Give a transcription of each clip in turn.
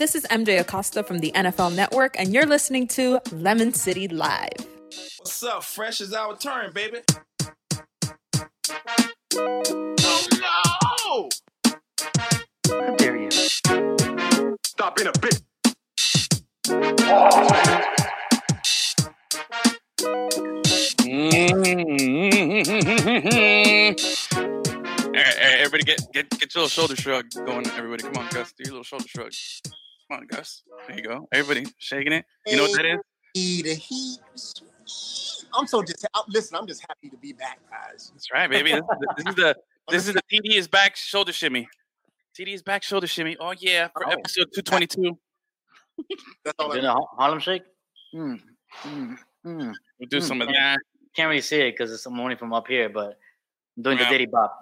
This is MJ Acosta from the NFL Network, and you're listening to Lemon City Live. What's up? Fresh is our turn, baby. Oh no! How dare you? Stop in a bitch. All right, all right, everybody, get get get your little shoulder shrug going. Everybody, come on, Gus, do your little shoulder shrug. Come on, Gus. There you go. Everybody, shaking it. You know what that is? Hey, the heat. I'm so just I'm, listen. I'm just happy to be back, guys. That's right, baby. This, this is the this is the TD is back shoulder shimmy. TD is back shoulder shimmy. Oh yeah, for Oh. episode two twenty two. That's all. Doing I a Har- Harlem Shake? Hmm. Hmm. Hmm. We'll do Hmm. some of that. Can't really see it because I'm only from up here, but I'm doing Yeah. the Diddy Bop.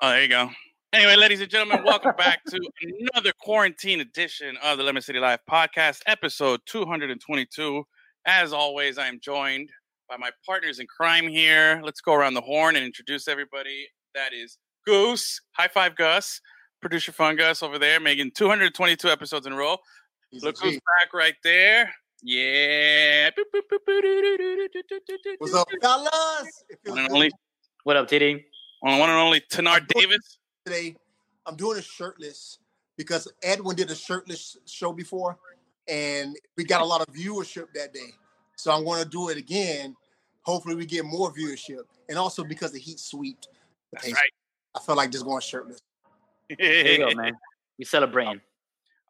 Oh, there you go. Anyway, ladies and gentlemen, welcome back to another quarantine edition of the Lemon City Live podcast, episode 222. As always, I am joined by my partners in crime here. Let's go around the horn and introduce everybody. That is Goose. High five, Gus. Producer Fun Gus over there, making 222 episodes in a row. Look who's back right there. Yeah. What's up, fellas? One and only. What up, TD? One and only Tanar Davis today. I'm doing a shirtless because Edwin did a shirtless show before, and we got a lot of viewership that day. So I'm going to do it again. Hopefully, we get more viewership, and also because the heat swept. That's right. I feel like just going shirtless. There you go, man. We celebrating.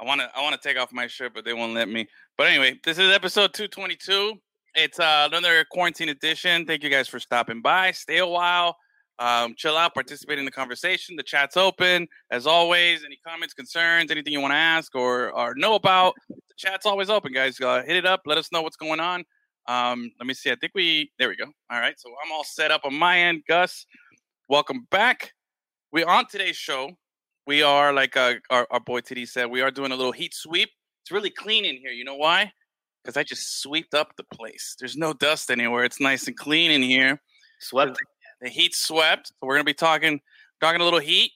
I want to I want to take off my shirt, but they won't let me. But anyway, this is episode 222. It's uh, another quarantine edition. Thank you guys for stopping by. Stay a while, um, chill out, participate in the conversation. The chat's open as always. Any comments, concerns, anything you want to ask or or know about, the chat's always open, guys. Uh, hit it up. Let us know what's going on. Um, let me see. I think we there we go. All right, so I'm all set up on my end. Gus, welcome back. We on today's show we are like uh, our, our boy TD said, we are doing a little heat sweep. It's really clean in here. You know why? Because I just swept up the place. There's no dust anywhere. It's nice and clean in here. Swept. The heat swept. So we're gonna be talking talking a little heat.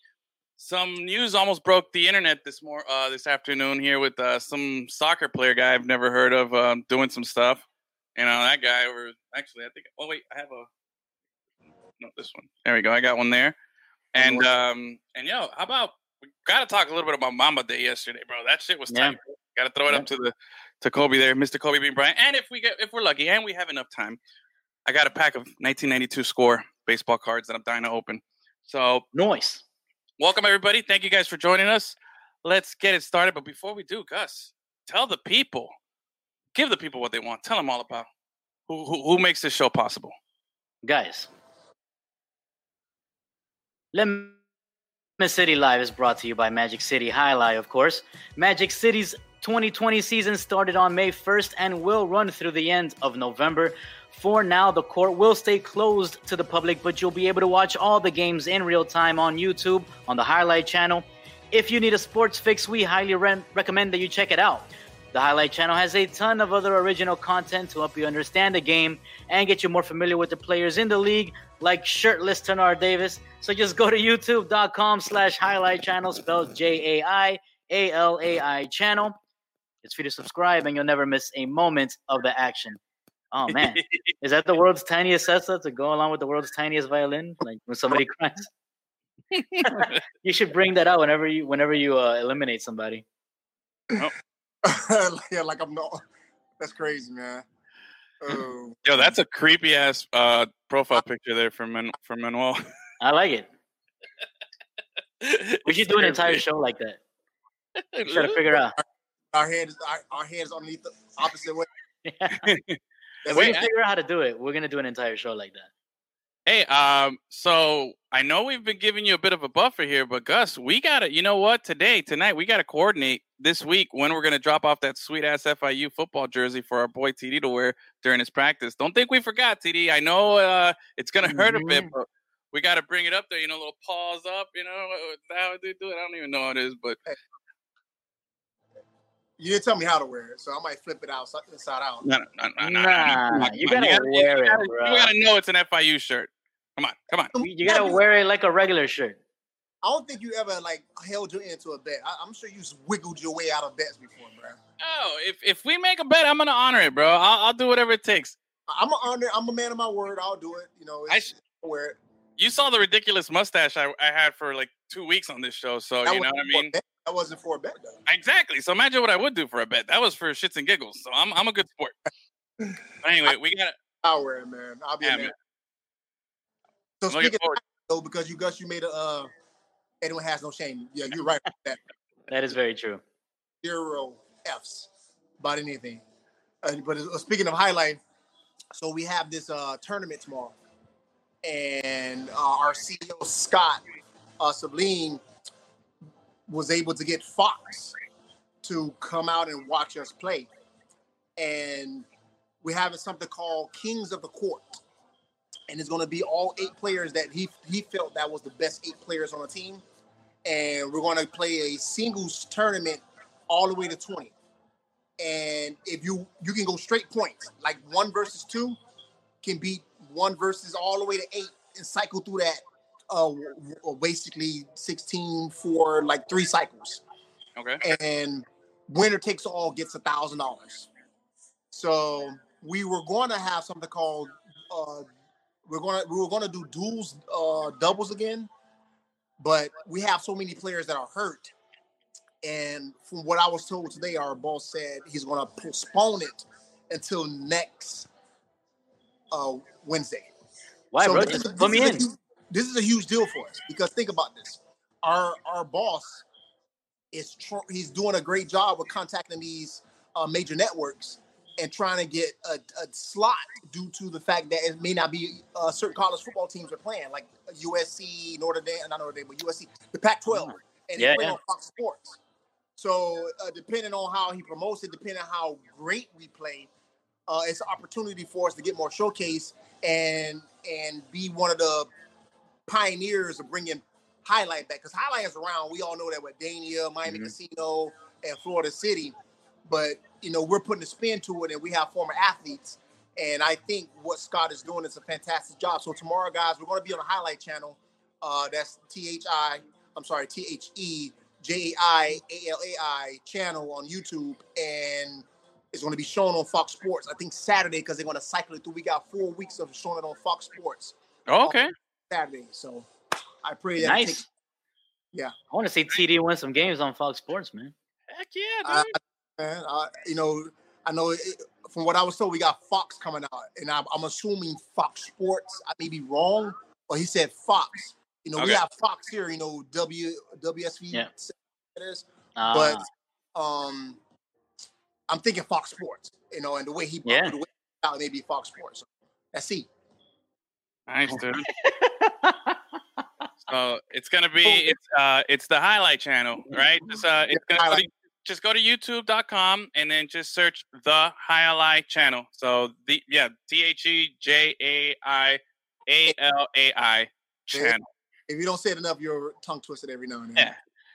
Some news almost broke the internet this more uh, this afternoon here with uh, some soccer player guy I've never heard of um, doing some stuff. You know that guy over. Actually, I think. Oh wait, I have a. No, this one. There we go. I got one there. And um and yo, how about we gotta talk a little bit about Mamba Day yesterday, bro. That shit was Yeah. tight. Gotta throw it up to the to Kobe there, Mr. Kobe Bean Bryant. And if we get if we're lucky and we have enough time, I got a pack of 1992 score baseball cards that I'm dying to open. So Noise. welcome everybody. Thank you guys for joining us. Let's get it started. But before we do, Gus, tell the people, give the people what they want. Tell them all about who who, who makes this show possible. Guys. Lemon City Live is brought to you by Magic City Jai-Alai, of course. Magic City's 2020 season started on May 1st and will run through the end of November. For now, the court will stay closed to the public, but you'll be able to watch all the games in real time on YouTube on the Jai Alai channel. If you need a sports fix, we highly re- recommend that you check it out. The Jai Alai channel has a ton of other original content to help you understand the game and get you more familiar with the players in the league, like shirtless Tanar Davis. So just go to youtube.com slash jai alai channel, spelled J A I A L A I channel. It's free to subscribe and you'll never miss a moment of the action. Oh man, is that the world's tiniest cesta to go along with the world's tiniest violin? Like when somebody cries, you should bring that out whenever you whenever you uh, eliminate somebody. yeah, like I'm not. That's crazy, man. Oh, Yo, that's a creepy ass uh, profile picture there from Man- from Manuel. I like it. We should do an entire show like that. Try to figure out. our head is our, our head is underneath the opposite way. If That's we can figure out how to do it, we're gonna do an entire show like that. Hey, um, so I know we've been giving you a bit of a buffer here, but Gus, we gotta, you know what? Today, tonight, we gotta coordinate this week when we're gonna drop off that sweet ass FIU football jersey for our boy TD to wear during his practice. Don't think we forgot, TD. I know uh, it's gonna hurt a bit, Mhm. but we gotta bring it up there. You know, little paws up. You know how they do it. I don't even know how it is, but You didn't tell me how to wear it, so I might flip it out inside out. no, no, no, no, no, no, Nah, come on, you come gotta wear it, gotta- bro. You gotta know it's an FIU shirt. Come on, come on. You, you gotta wear it like a regular shirt. I don't think you ever like held your end to a bet. I, I'm sure you wiggled your way out of bets before, bro. Oh, if if we make a bet, I'm gonna honor it, bro. I'll, I'll do whatever it takes. I'm a honor. I'm a man of my word. I'll do it. You know, I it's, wear it. You saw the ridiculous mustache I, I had for like two weeks on this show, so That you know what I mean. bet. That wasn't for a bet, though. Exactly. So imagine what I would do for a bet. That was for shits and giggles. So I'm I'm a good sport. But anyway, we got I'll wear it, man. I'll be Yeah, a man. man. So I'm looking speaking forward. of though, because you Gus, you made a uh, anyone has no shame. Yeah, you're right. about that That is very true. zero Fs about anything. Uh, but uh, speaking of jai alai, so we have this uh, tournament tomorrow, and uh, our CEO Scott uh, Savin was able to get Fox to come out and watch us play, and we're having something called Kings of the Court, and it's going to be all eight players that he he felt that was the best eight players on the team, and we're going to play a singles tournament all the way to 20 and if you you can go straight points like one versus two can beat one versus all the way to eight and cycle through that uh w- w- basically 16 for like three cycles okay. and winner takes all gets a thousand dollars so we were going to have something called uh we're gonna we were gonna do duels uh doubles again but we have so many players that are hurt and from what I was told today, our boss said he's going to postpone it until next uh, Wednesday. Why, So bro? this Just is- put me this in. Is a hu- This is a huge deal for us because think about this. Our our boss is tr- he's doing a great job with contacting these uh, major networks and trying to get a, a slot due to the fact that it may not be uh, certain college football teams are playing, like USC, Notre Dame, not Notre Dame, but USC, the Pac-12, and Yeah, they play yeah. on Fox Sports. So uh, depending on how he promotes it, depending on how great we play, uh, it's an opportunity for us to get more showcase and and be one of the pioneers of bringing jai alai back because jai alai is around. We all know that with Dania, Miami Mhm. Casino, and Florida City, but you know we're putting a spin to it, and we have former athletes. And I think what Scott is doing is a fantastic job. So tomorrow, guys, we're going to be on the jai alai channel. Uh, that's T H I. I'm sorry, T H E J I A L A I channel on YouTube, and it's going to be shown on Fox Sports. I think Saturday because they're going to cycle it through. We got four weeks of showing it on Fox Sports Oh, okay. Saturday. So I pray that Nice. Yeah. I want to see TD win some games on Fox Sports, man. Heck yeah, Uh, man. Uh, you know, I know it, from what I was told, we got Fox coming out, and I'm, I'm assuming Fox Sports. I may be wrong, but he said Fox. You know, we have Fox here. You know, W WSV. Yeah. It is, Ah, but um, I'm thinking Fox Sports. You know, and the way he Yeah. the way he out maybe Fox Sports. So, let's see. nice, dude. So it's gonna be it's uh it's the jai alai channel, right? Just uh it's gonna go to, jai alai. just go to youtube.com and then just search the jai alai channel. So the yeah, T H E J A I A L A I channel. If you don't say it enough, your tongue twisted every now and then. Yeah.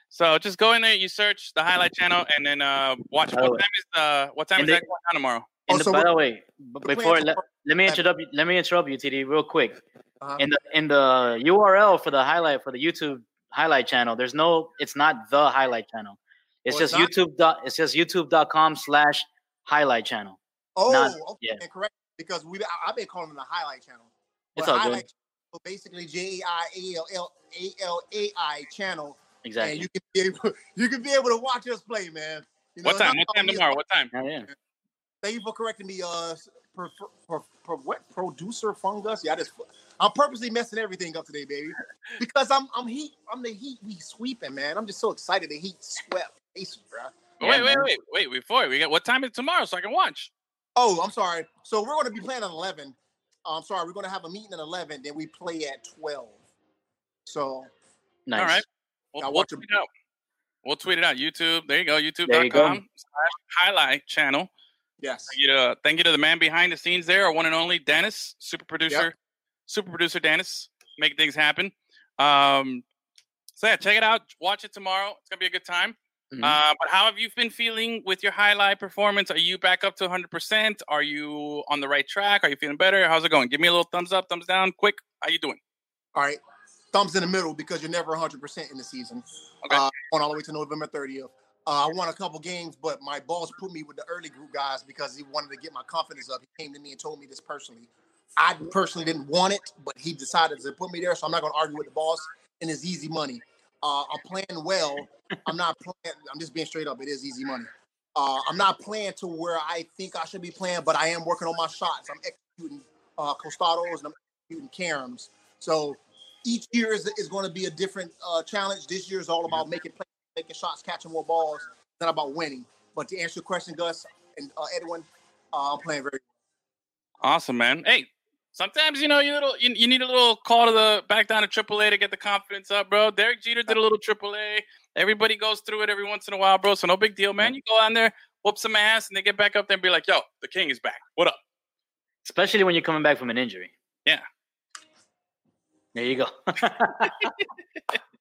So just go in there, you search the jai alai channel and then uh watch By what time is uh what time And is they- that going on tomorrow? in Oh, the, so by the way, b- we're playing before let, let me interrupt you, let me interrupt you, TD, real quick. Uh-huh. In the in the URL for the jai alai for the YouTube jai alai channel, there's no. It's not the jai alai channel. It's Oh, just it's not? YouTube. Dot, it's just YouTube.com slash jai alai channel. Oh, Not- okay, yeah. correct. Because we, I- I've been calling them the jai alai channel. It's But all good. channel, basically J A I A L L A L A I channel, Exactly. and you can be able, you can be able to watch us play, man. You know, What time? What time tomorrow? What time? Yeah, yeah. Thank you for correcting me, uh, per, per, per, per, what producer fungus? Yeah, I just, I'm purposely messing everything up today, baby, because I'm, I'm heat, I'm the heat we sweeping, man. I'm just so excited. The heat swept, Aces, bro. Yeah, wait, wait, man. wait, wait, before we got what time is tomorrow so I can watch? Oh, I'm sorry. So we're going to be playing at 11. Uh, I'm sorry. We're going to have a meeting at 11. Then we play at 12. So Nice. All right. We'll, Now we'll watch tweet it out. We'll tweet it out. YouTube. There you go. There you go. YouTube.com/jai alai channel. Yes, Thank you to thank you to the man behind the scenes there, our one and only Dennis, super producer, super producer Dennis, making things happen. Um, so yeah, check it out. Watch it tomorrow. It's gonna be a good time. Mhm. Uh, but how have you been feeling with your jai alai performance? Are you back up to 100%? Are you on the right track? Are you feeling better? How's it going? Give me a little thumbs up, thumbs down, quick. How you doing? All right. thumbs in the middle because you're never 100 percent in the season. Okay. Uh, going all the way to November 30th. Uh, I won a couple games, but my boss put me with the early group guys because he wanted to get my confidence up. He came to me and told me this personally. I personally didn't want it, but he decided to put me there, so I'm not going to argue with the boss. And it's easy money. Uh, I'm playing well. I'm not playing. I'm just being straight up. It is easy money. Uh, I'm not playing to where I think I should be playing, but I am working on my shots. I'm executing uh, costados and I'm executing caroms. So each year is, is going to be a different uh, challenge. This year is all about making plays, making shots, catching more balls. It's not about winning. But to answer your question, Gus and uh, Edwin, uh, I'm playing very. Awesome, man. Hey, sometimes you know you little you, you need a little call to the back down to AAA to get the confidence up, bro. Derek Jeter did a little AAA. Everybody goes through it every once in a while, bro. So no big deal, man. You go on there, whoop some ass, and they get back up there and be like, "Yo, the king is back. What up?" Especially when you're coming back from an injury. Yeah. There you go.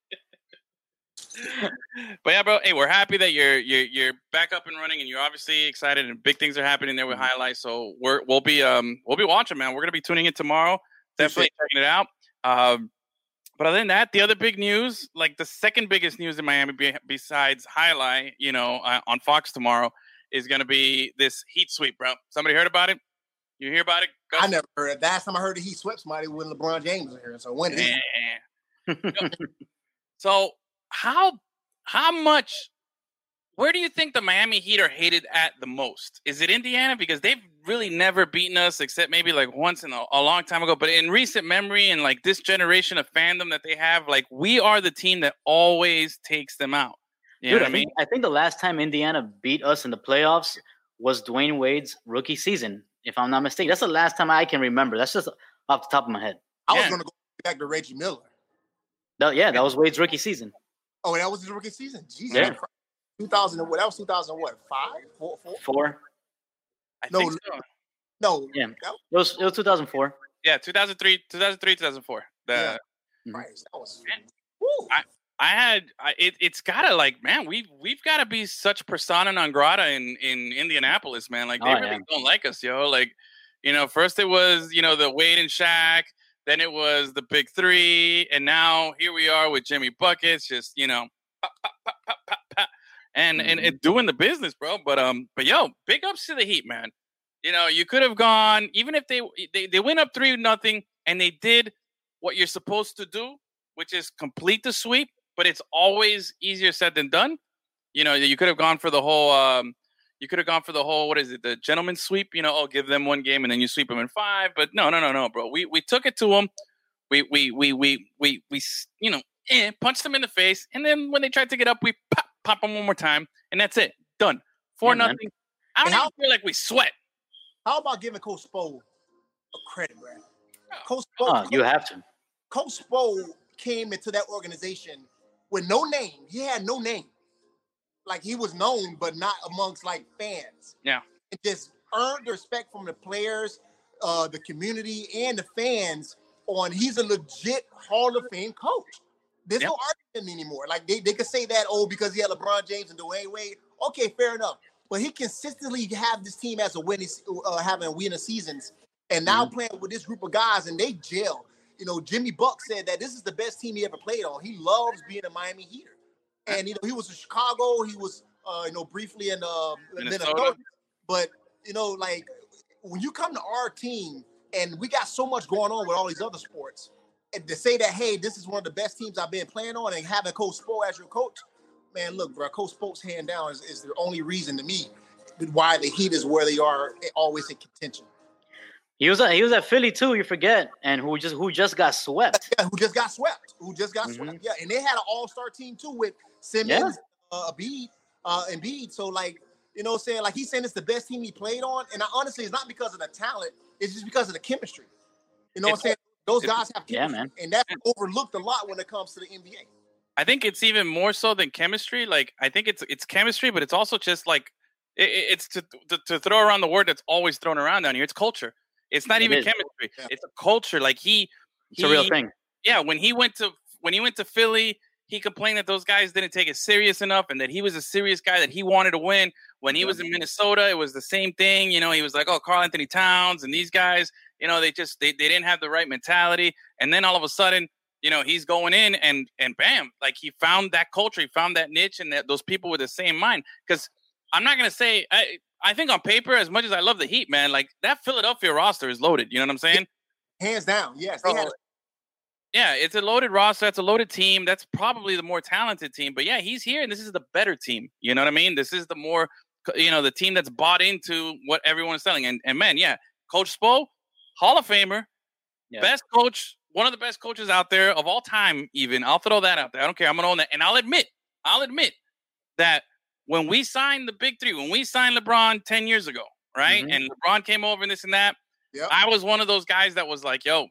But yeah, bro. Hey, we're happy that you're you're you're back up and running, and you're obviously excited, and big things are happening there with Mm-hmm. highlights. So we're we'll be um we'll be watching, man. We're gonna be tuning in tomorrow. Definitely checking it out. Um, but other than that, the other big news, like the second biggest news in Miami, be, besides jai alai, you know, uh, on Fox tomorrow, is gonna be this heat sweep, bro. Somebody heard about it? You hear about it? Gus? I never heard it. Last time I heard that he swept somebody when LeBron James was here. So when he? so how how much where do you think the Miami Heat are hated at the most? Is it Indiana because they've really never beaten us except maybe like once in a, a long time ago, but in recent memory and like this generation of fandom that they have, like we are the team that always takes them out. You know Dude, what I, I mean? think, I think the last time Indiana beat us in the playoffs was Dwyane Wade's rookie season, if I'm not mistaken. That's the last time I can remember. That's just off the top of my head. I was going to go back to Reggie Miller. That- yeah, that was Wade's rookie season. Oh, that was his rookie season. Jesus Yeah. 2000 what? That was 2000 what? Five? Four? Four? Four. I no, think so. No. Yeah. That It was, it was 2004. Yeah, 2003, 2003, 2004. The, Yeah. Mhm. Christ, that was. Man. Woo. I had I, it. It's gotta like, man, we've we've gotta be such persona non grata in in Indianapolis, man. Like they Oh, really yeah. don't like us, yo. Like, you know, first it was you know the Wade and Shaq, then it was the Big Three, and now here we are with Jimmy buckets, just you know, pop, pop, pop, and and Mhm. and doing the business, bro. But um, but yo, big ups to the Heat, man. You know, you could have gone even if they they they went up three nothing, and they did what you're supposed to do, which is complete the sweep but it's always easier said than done. You know, you could have gone for the whole. Um, you could have gone for the whole. What is it? The gentleman's sweep. You know, oh, give them one game and then you sweep them in five. But no, no, no, no, bro. We we took it to them. We we we we we we you know eh, punched them in the face, and then when they tried to get up, we pop pop them one more time, and that's it. Done. Four Yeah, man. nothing. I don't how- even feel like we sweat. How about giving Coach Spo a credit, man? Coach Spo, Oh, you have to. Coach Spo came into that organization with no name. He had no name. Like he was known, but not amongst like fans. Yeah. And just earned the respect from the players, uh, the community, and the fans on he's a legit Hall of Fame coach. There's Yeah. no argument anymore. Like they, they could say that, oh, because he had LeBron James and Dwyane Wade. Okay, fair enough. But he consistently have this team as a winning, uh, having winning seasons, and now playing with this group of guys, and they gel. You know, Jimmy Buck said that this is the best team he ever played on. He loves being a Miami Heater, and you know he was in Chicago. He was, uh, you know, briefly in uh, Minnesota. Minnesota. But you know, like when you come to our team, and we got so much going on with all these other sports, and to say that, hey, this is one of the best teams I've been playing on, and having Coach Spo as your coach, man, look, bro, Coach Spo's hand down is, is the only reason to me why the Heat is where they are, eh, always in contention. He was at, he was at Philly too. You forget, and who just who just got swept. Yeah, who just got swept? Who just got Mhm. swept? Yeah, and they had an all-star team too with Simmons, uh, Embiid, uh, Embiid. So like, you know, what I'm saying like he's saying it's the best team he played on, and I, honestly, it's not because of the talent; it's just because of the chemistry. You know, what I'm saying those guys have Yeah, man. and that's overlooked a lot when it comes to the NBA. I think it's even more so than chemistry. Like I think it's it's chemistry, but it's also just like it, it- it's to, to to throw around the word that's always thrown around down here. It's culture. It's not It even is. chemistry. Yeah. It's a culture. Like he, It's a real thing. Yeah, when he went to when he went to Philly, he complained that those guys didn't take it serious enough, and that he was a serious guy that he wanted to win. When he was in Minnesota, it was the same thing. You know, he was like, "Oh, Karl-Anthony Towns and these guys, you know, they just they, they didn't have the right mentality." And then all of a sudden, you know, he's going in and and bam, like he found that culture, he found that niche, and that those people with the same mind. Because I'm not gonna say I I think on paper, as much as I love the Heat, man, like that Philadelphia roster is loaded. You know what I'm saying? Hands down, yes. They had So, yeah, it's a loaded roster. It's a loaded team. That's probably the more talented team. But yeah, he's here, and this is the better team. You know what I mean? This is the more, you know, the team that's bought into what everyone is selling. And and man, yeah, Coach Spo, Hall of Famer, Yeah. best coach, one of the best coaches out there of all time. Even I'll throw that out there. I don't care. I'm gonna own that, and I'll admit, I'll admit that when we signed the big three, when we signed LeBron ten years ago, right, Mhm. and LeBron came over and this and that, Yep. I was one of those guys that was like, yo,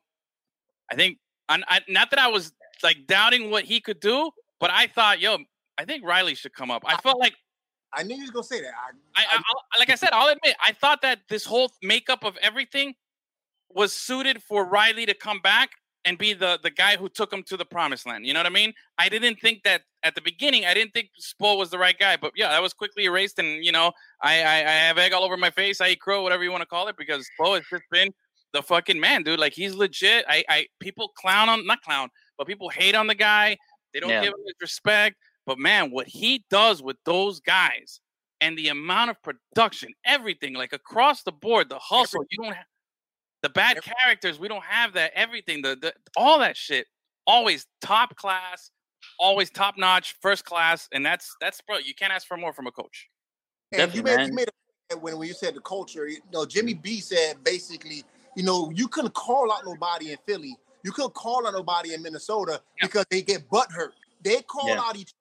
I think, I, I, not that I was like doubting what he could do, but I thought, yo, I think Riley should come up. I felt like, I knew you was gonna say that. I, I, I, I- like I said, I'll admit, I thought that this whole makeup of everything was suited for Riley to come back and be the the guy who took him to the promised land. You know what I mean? I didn't think that at the beginning. I didn't think Spo was the right guy, but yeah, that was quickly erased. And you know, I I, I have egg all over my face. I eat crow, whatever you want to call it, because Spo has just been the fucking man, dude. Like he's legit. I I people clown on not clown, but people hate on the guy. They don't Yeah. give him his respect. But man, what he does with those guys and the amount of production, everything like across the board, the hustle, you don't have the bad Every- characters. We don't have that. Everything, the, the all that shit, always top class, always top notch, first class, and that's that's bro. You can't ask for more from a coach. And you Definitely, made, you made a when when you said the culture. You know, Jimmy B said basically, you know, you couldn't call out nobody in Philly. You couldn't call out nobody in Minnesota Yeah. because they get butt hurt. They call Yeah. out each other.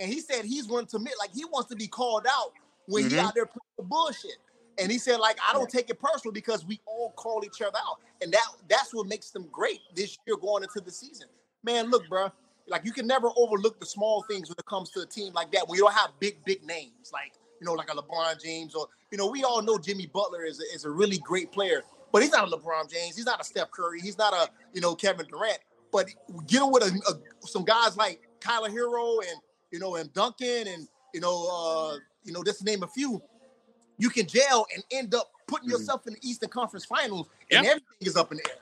and he said he's going to admit like he wants to be called out when he Mhm. out there playing the bullshit. And he said like I don't take it personal because we all call each other out, and that that's what makes them great this year going into the season. Man, look, bro, like you can never overlook the small things when it comes to a team like that. When you don't have big big names like you know like a LeBron James or you know we all know Jimmy Butler is a, is a really great player, but he's not a LeBron James. He's not a Steph Curry. He's not a you know Kevin Durant. But get him with a, a, some guys like Tyler Herro and you know and Duncan and you know uh, you know just to name a few, you can gel and end up putting Mhm. yourself in the Eastern Conference Finals, and Yeah. everything is up in the air.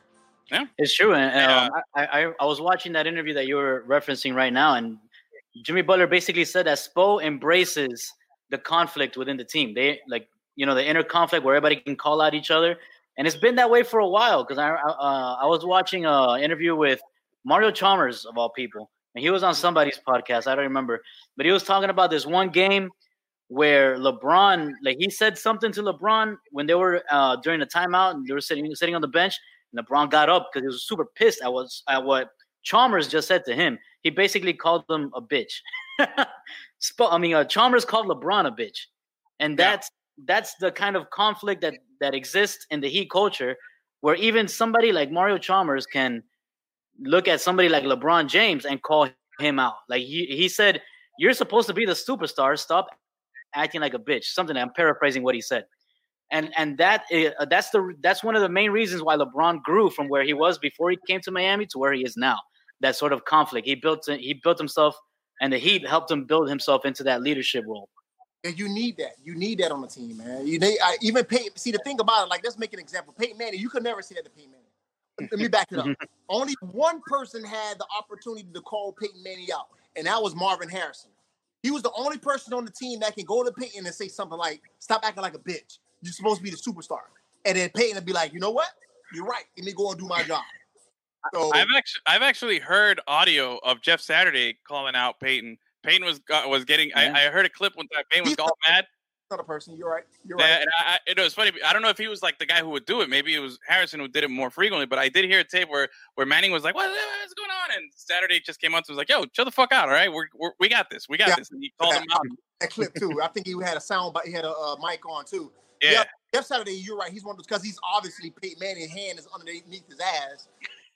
Yeah. It's true, and Yeah. um, I, I I was watching that interview that you were referencing right now, and Jimmy Butler basically said that Spo embraces the conflict within the team. They like you know the inner conflict where everybody can call out each other, and it's been that way for a while. Because I I, uh, I was watching a interview with Mario Chalmers of all people, and he was on somebody's podcast. I don't remember, but he was talking about this one game where LeBron, like he said something to LeBron when they were uh, during the timeout and they were sitting sitting on the bench. And LeBron got up because he was super pissed at what at what Chalmers just said to him. He basically called them a bitch. I mean, uh, Chalmers called LeBron a bitch, and that's that's the kind of conflict that that exists in the Heat culture, where even somebody like Mario Chalmers can look at somebody like LeBron James and call him out. Like he he said, "You're supposed to be the superstar. Stop acting like a bitch." Something I'm paraphrasing what he said and and that is, uh, that's the that's one of the main reasons why LeBron grew from where he was before he came to Miami to where he is now. That sort of conflict. He built he built himself, and the Heat helped him build himself into that leadership role. And you need that. You need that on the team, man. You need I, even Peyton. See the thing about it, like let's make an example. Peyton Manning, you could never say that to Peyton Manning. Let me back it up. Only one person had the opportunity to call Peyton Manning out, and that was Marvin Harrison. He was the only person on the team that can go to Peyton and say something like, "Stop acting like a bitch. You're supposed to be the superstar." And then Peyton would be like, "You know what? You're right. Let me go and do my job." So I've actually I've actually heard audio of Jeff Saturday calling out Peyton. Peyton was got- was getting. Yeah. I, I heard a clip one time. Peyton was all mad. another person. You're right. You're Yeah, right. and I, it was funny. I don't know if he was like the guy who would do it. Maybe it was Harrison who did it more frequently. But I did hear a tape where where Manning was like, "What, what's going on?" And Saturday just came out and was like, "Yo, chill the fuck out, all right? We're, we're we got this. We got Yeah. this." And he called him out. That clip too. I think he had a sound, but he had a uh, mic on too. Yeah, Jeff Saturday, you're right. He's one of those because he's obviously Peyton Manning's hand is underneath his ass.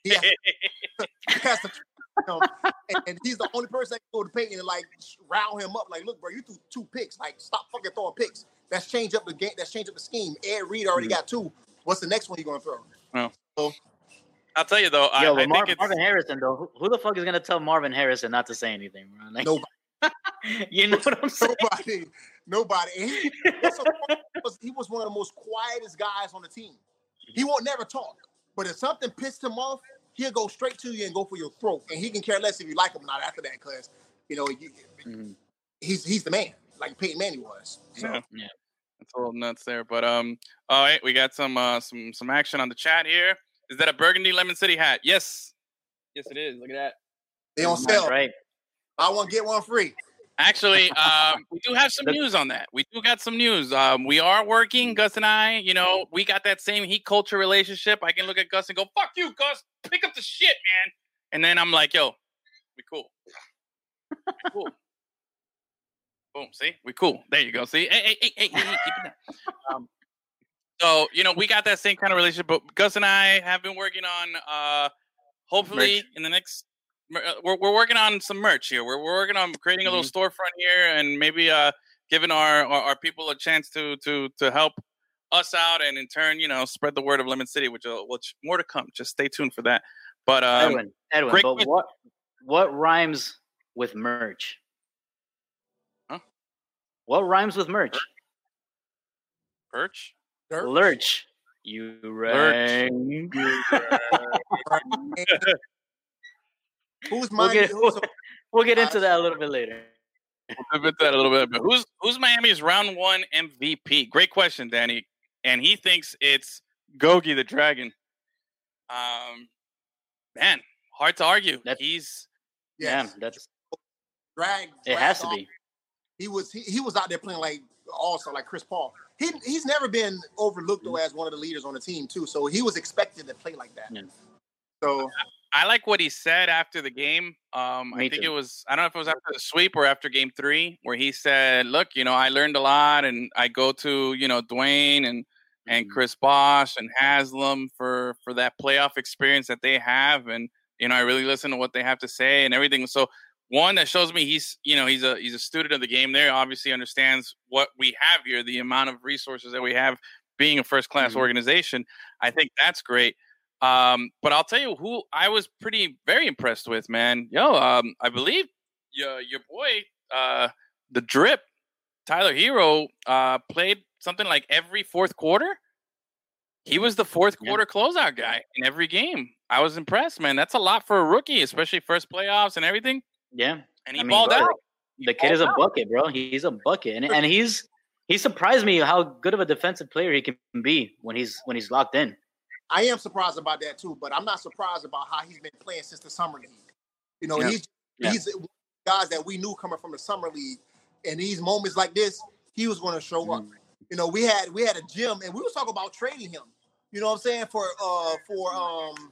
He has, he has to, you know, and, and he's the only person that can go to Peyton and like round him up. Like, look, bro, you threw two picks. Like, stop fucking throwing picks. That's change up the game. That's change up the scheme. Ed Reed already mm. got two. What's the next one you gonna throw? I'll tell you though. I, Yo, I but Mar- think it's Marvin Harrison though, who, who the fuck is gonna tell Marvin Harrison not to say anything? Bro? Like, Nobody. you know what I'm saying? Nobody. Nobody. And he, what's so funny was he was one of the most quietest guys on the team. He won't never talk. But if something pissed him off, he'll go straight to you and go for your throat, and he can care less if you like him or not after that, because you know you, Mhm. he's he's the man, like Peyton Manning was. So, Yeah. Yeah. It's a little nuts there, but um, all right, we got some uh some some action on the chat here. Is that a Burgundy Lemon City hat? Yes, yes, it is. Look at that. they don't That's sell. right. I want to get one free. Actually, um, we do have some news on that. We do got some news. Um, we are working, Gus and I. You know, we got that same heat culture relationship. I can look at Gus and go, "Fuck you, Gus. Pick up the shit, man." And then I'm like, "Yo, we cool. We cool." Boom. See, we cool. There you go. See, hey, hey, hey, hey, hey, hey, keep it down. Um, so you know, we got that same kind of relationship. But Gus and I have been working on, uh, hopefully, in the next we're, we're working on some merch here. We're, we're working on creating a little storefront here and maybe uh giving our, our our people a chance to to to help us out and in turn, you know, spread the word of Lemon City, which will which more to come. Just stay tuned for that. But um, Edwin, Edwin, but question. what what rhymes with merch? Huh? What rhymes with merch? Perch. Dirt. Lurch. You rang. Who's We'll get, who's- we'll get into that a little bit later. We'll bit that a little bit. But who's who's Miami's round one MVP? Great question, Danny. And he thinks it's Gogi the Dragon. Um, man, hard to argue. That's- He's Yeah, that's drag. it has to off. be. He was he, he was out there playing like also like Chris Paul. He he's never been overlooked though as one of the leaders on the team too. So he was expected to play like that. Yeah. So I like what he said after the game. Um, I think too. it was I don't know if it was after the sweep or after game three, where he said, "Look, you know, I learned a lot, and I go to you know Dwyane and and Mhm. Chris Bosh and Haslem for for that playoff experience that they have, and you know, I really listen to what they have to say and everything. So one that shows me he's you know he's a he's a student of the game. There, obviously understands what we have here, the amount of resources that we have, being a first class Mhm. organization. I think that's great. Um, but I'll tell you who I was pretty very impressed with, man. Yo, um, I believe your your boy, uh, the drip, Tyler Herro, uh, played something like every fourth quarter. He was the fourth Yeah. quarter closeout guy in every game. I was impressed, man. That's a lot for a rookie, especially first playoffs and everything. Yeah. And he I mean, balled bro, out. The kid is a out. bucket, bro. He's a bucket, and and he's he surprised me how good of a defensive player he can be when he's when he's locked in. I am surprised about that too, but I'm not surprised about how he's been playing since the summer league. You know, Yeah. he's Yeah. he's guys that we knew coming from the summer league, and these moments like this, he was going to show up. You know, we had we had a gym, and we was talking about trading him. You know what I'm saying for uh for um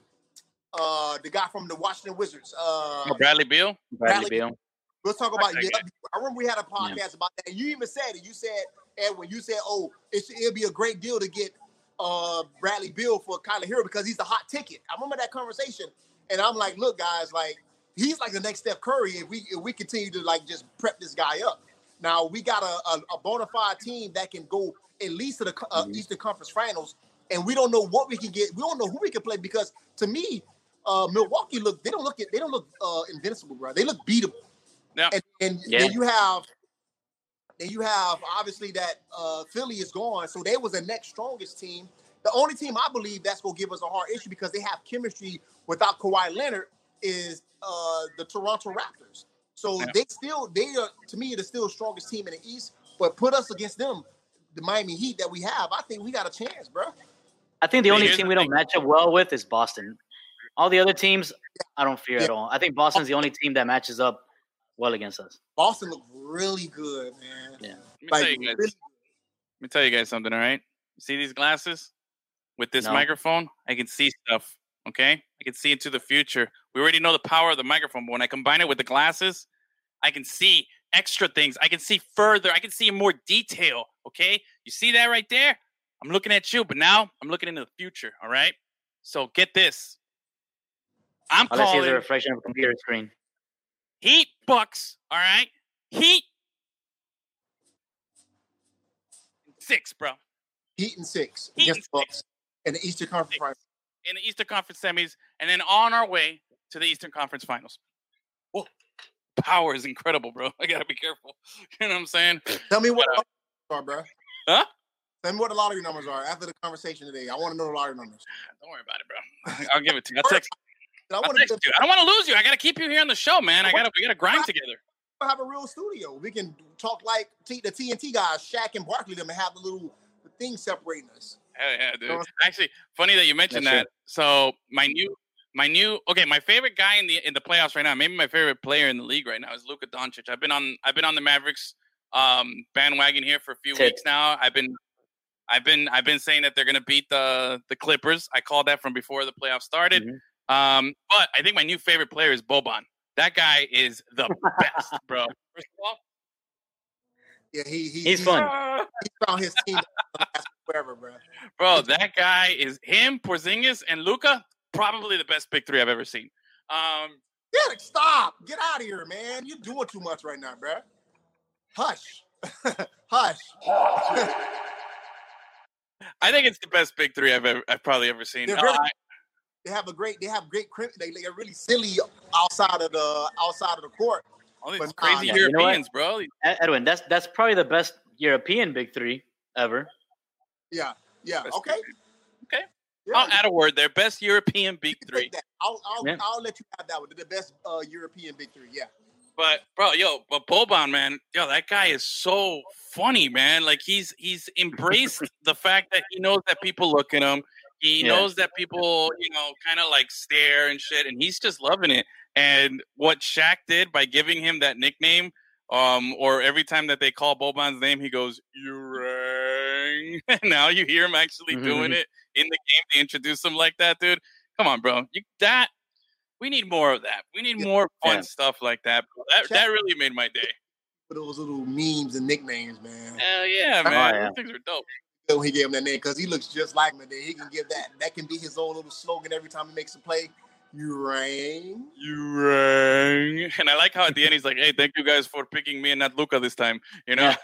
uh the guy from the Washington Wizards. Uh, Oh, Bradley Beal. Bradley Bradley- Beal. We'll talk about that yeah. I remember we had a podcast about that. You even said it. You said Edwin. You said, "Oh, it should, it'd be a great deal to get uh Bradley Beal for Tyler Herro because he's the hot ticket." I remember that conversation, and I'm like, "Look, guys, like he's like the next Steph Curry if we if we continue to like just prep this guy up." Now we got a a, a bona fide team that can go at least to the co- uh, Mhm. Eastern Conference Finals, and we don't know what we can get. We don't know who we can play because to me, uh, Milwaukee look they don't look they don't look uh, invincible, bro. They look beatable. Yeah. And, and Yeah. then you have then you have obviously that uh, Philly is gone, so they was the next strongest team. The only team I believe that's gonna give us a hard issue because they have chemistry without Kawhi Leonard is uh, the Toronto Raptors. So Yeah. they still they are to me the still strongest team in the East. But put us against them, the Miami Heat that we have, I think we got a chance, bro. I think the only team we don't match up well with is Boston. All the other teams, I don't fear at all. I think Boston's the only team that matches up well against us. Boston looked really good, man. Yeah. Let me Like tell you guys. really Let me tell you guys something. All right. See these glasses with this No. microphone? I can see stuff. Okay, I can see into the future. We already know the power of the microphone, but when I combine it with the glasses, I can see extra things. I can see further. I can see in more detail. Okay, you see that right there? I'm looking at you, but now I'm looking into the future. All right. So get this. I'm All I see is a reflection of a computer screen. Heat Bucks. All right, Heat six, bro. Heat and six Heat against and Bucks in the Eastern Conference Finals. in the Eastern Conference semis, and then on our way to the Eastern Conference Finals. Whoa. Power is incredible, bro. I gotta be careful. You know what I'm saying? Tell me what uh, numbers are, bro. Huh? Tell me what the lottery numbers are after the conversation today. I want to know the lottery numbers. Don't worry about it, bro. I'll give it to you. I'll text. I I'll want to text you. I don't want to lose you. I got to keep you here on the show, man. I got to. We got to grind together. have a real studio. We can talk like T, the TNT guys, Shaq and Barkley, them, and have the little thing separating us. Hell yeah, dude. Go on. Actually, funny that you mentioned That's that. So my new, my new, okay, my favorite guy in the in the playoffs right now, maybe my favorite player in the league right now is Luka Doncic. I've been on, I've been on the Mavericks um, bandwagon here for a few Tit. weeks now. I've been, I've been, I've been saying that they're gonna beat the the Clippers. I called that from before the playoffs started. Mhm. Um, but I think my new favorite player is Boban. That guy is the best, bro. First of all, Yeah, he, he He's he, fun. He found his team forever, bro. bro, that guy is him, Porzingis, and Luka. Probably the best big three I've ever seen. Um, Yeah, stop. Get out of here, man. You're doing too much right now, bro. Hush. Hush. I think it's the best big three I've ever, I've probably ever seen. They're Uh, very- I- they have a great. They have great. They, they're really silly outside of the outside of the court. all these But, crazy uh, yeah, you know? Europeans, bro. Edwin, that's that's probably the best European big three ever. Yeah. Yeah. Best Okay. Okay. Yeah, I'll add a word there. Best European big three. I'll I'll, Yeah. I'll let you have that one. The best uh, European big three. Yeah. But bro, yo, but Boban, man, yo, that guy is so funny, man. Like he's he's embraced the fact that he knows that people look at him. He Yeah. knows that people, you know, kind of like stare and shit, and he's just loving it. And what Shaq did by giving him that nickname, um, or every time that they call Boban's name, he goes, "Urang." now you hear him actually Mhm. doing it in the game. They introduce him like that, dude. Come on, bro. You that we need more of that. We need more fun Yeah. stuff like that. That Shaq- that really made my day. For those little memes and nicknames, man. Hell yeah, Oh, man. yeah. Those things are dope. When he gave him that name because he looks just like him. And then he can give that. That can be his own little slogan every time he makes a play. You rang. You rang. And I like how at the end he's like, "Hey, thank you guys for picking me and not Luka this time." You know.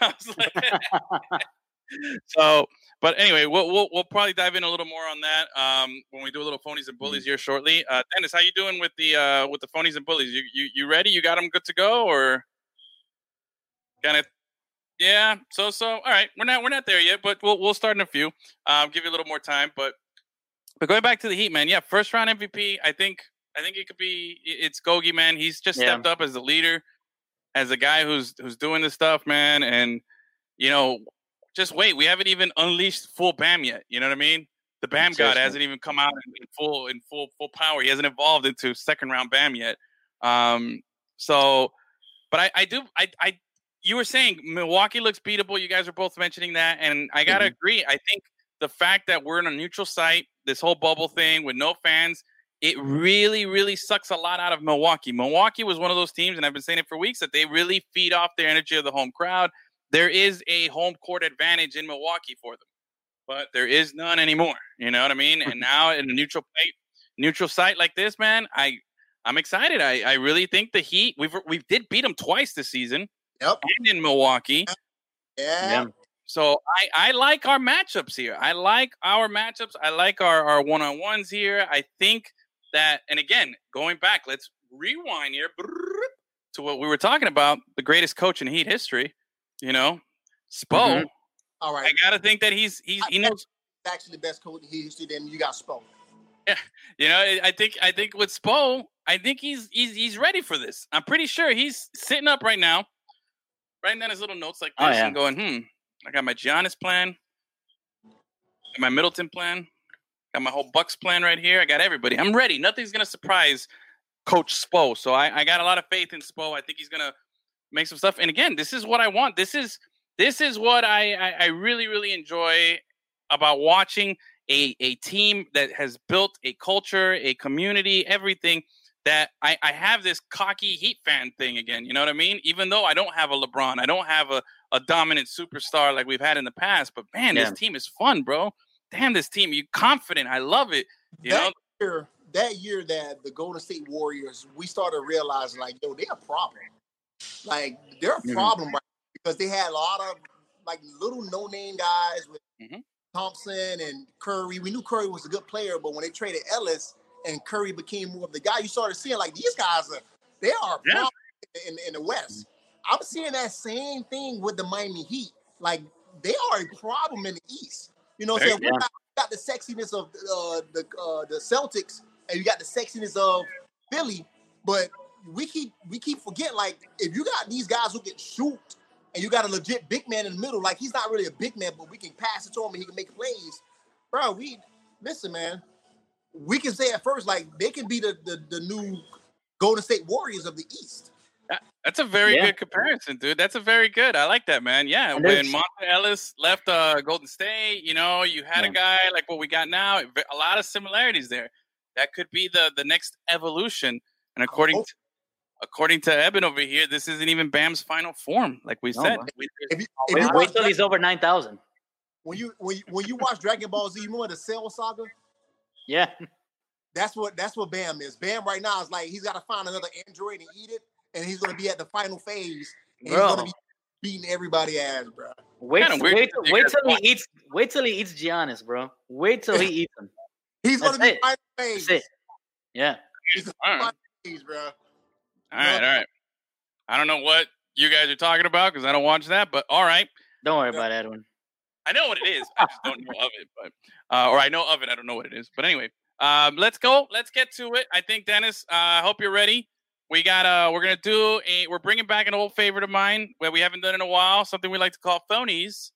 So, but anyway, we'll, we'll we'll probably dive in a little more on that um, when we do a little phonies and bullies here shortly. Uh, Dennis, how you doing with the uh, with the phonies and bullies? You you you ready? You got them good to go, or kind of? Yeah, so so. All right, we're not we're not there yet, but we'll we'll start in a few. Um, give you a little more time, but but going back to the Heat, man. Yeah, first round MVP. I think I think it could be. It's Gogi, man. He's just Yeah. stepped up as a leader, as a guy who's who's doing this stuff, man. And you know, just wait. We haven't even unleashed full Bam yet. You know what I mean? The Bam God hasn't even come out in, in full in full full power. He hasn't evolved into second round Bam yet. Um, so, but I I do I I you were saying Milwaukee looks beatable. You guys are both mentioning that, and I gotta Mhm. agree. I think the fact that we're in a neutral site, this whole bubble thing with no fans, it really, really sucks a lot out of Milwaukee. Milwaukee was one of those teams, and I've been saying it for weeks, that they really feed off their energy of the home crowd. There is a home court advantage in Milwaukee for them, but there is none anymore. You know what I mean? And now in a neutral site, neutral site like this, man, I I'm excited. I, I really think the Heat we've we did beat them twice this season Yep. and in Milwaukee. Yeah. Yeah. So I, I like our matchups here. I like our matchups. I like our, our one-on-ones here. I think that, and again, going back, let's rewind here to what we were talking about, the greatest coach in Heat history, you know, Spo. Mhm. All right. I gotta think that he's he's he knows actually the best coach in Heat history. Then you got Spo. Yeah. You know, I- I think I think with Spo, I think he's he's he's ready for this. I'm pretty sure he's sitting up right now, writing down his little notes like this Oh, yeah. and going, hmm, I got my Giannis plan, got my Middleton plan, got my whole Bucks plan right here. I got everybody. I'm ready. Nothing's gonna surprise Coach Spo. So I, I got a lot of faith in Spo. I think he's gonna make some stuff. And again, this is what I want. This is this is what I I, I really really enjoy about watching a, a team that has built a culture, a community, everything that I, I have this cocky Heat fan thing again. You know what I mean? Even though I don't have a LeBron, I don't have a, a dominant superstar like we've had in the past, but man, Yeah. this team is fun, bro. Damn, this team, you confident. I love it. You that know? year, that year that the Golden State Warriors, we started realizing like, yo, they're a problem. Like they're a Mm-hmm. Mhm. problem right because they had a lot of like little no name guys with Mhm. Thompson and Curry. We knew Curry was a good player, but when they traded Ellis and Curry became more of the guy, you started seeing like these guys are they are Yeah. in, in the West. I'm seeing that same thing with the Miami Heat. Like they are a problem in the East. You know, what I'm saying we got, got the sexiness of uh, the uh, the Celtics and you got the sexiness of Philly, but we keep we keep forgetting like if you got these guys who can shoot and you got a legit big man in the middle, like he's not really a big man, but we can pass it to him and he can make plays, bro. We listen, man. We can say at first like they can be the the, the new Golden State Warriors of the East. That's a very Yeah. good comparison, dude. That's a very good. I like that, man. Yeah, when there's- Monta Ellis left uh, Golden State, you know, you had a guy like what we got now. A lot of similarities there. That could be the the next evolution. And according hope- to, according to Eben over here, this isn't even Bam's final form, like we No, said. man. We- If you, if Wait, you wait till Dra- he's over nine thousand. when you when you when you watch Dragon Ball Z, you remember the Cell Saga? Yeah, That's what that's what Bam is. Bam right now is like he's got to find another android and eat it, and he's gonna be at the final phase. And he's gonna be beating everybody ass, bro. wait, Kinda wait, wait guys till watch. he eats. Wait till he eats Giannis, bro. Wait till he eats him. He's gonna That's be it. final phase. That's it. Yeah. He's gonna All be right. final phase, bro. All right, all right. I don't know what you guys are talking about because I don't watch that, but all right. Don't worry Yeah. about it, Edwin. I know what it is. I just don't know of it, but uh, or I know of it. I don't know what it is. But anyway, um, let's go. Let's get to it. I think Dennis. uh, I hope you're ready. We got. Uh, we're gonna do a. We're bringing back an old favorite of mine where we haven't done in a while. Something we like to call phonies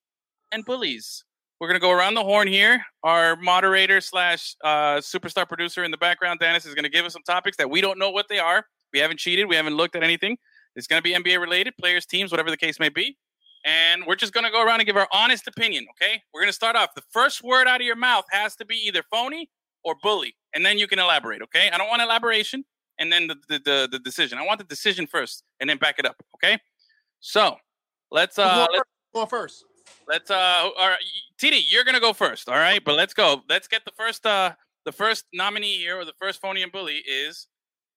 and bullies. We're gonna go around the horn here. Our moderator slash uh, superstar producer in the background, Dennis, is gonna give us some topics that we don't know what they are. We haven't cheated. We haven't looked at anything. It's gonna be NBA related, players, teams, whatever the case may be and we're just going to go around and give our honest opinion okay? We're going to start off. The first word out of your mouth has to be either phony or bully and then you can elaborate okay? I don't want elaboration and then the, the, the, the decision. I want the decision first and then back it up okay? So let's uh let's, first? First. let's uh all right td you're going to go first all right? But let's go. Let's get the first uh the first nominee here or the first phony and bully is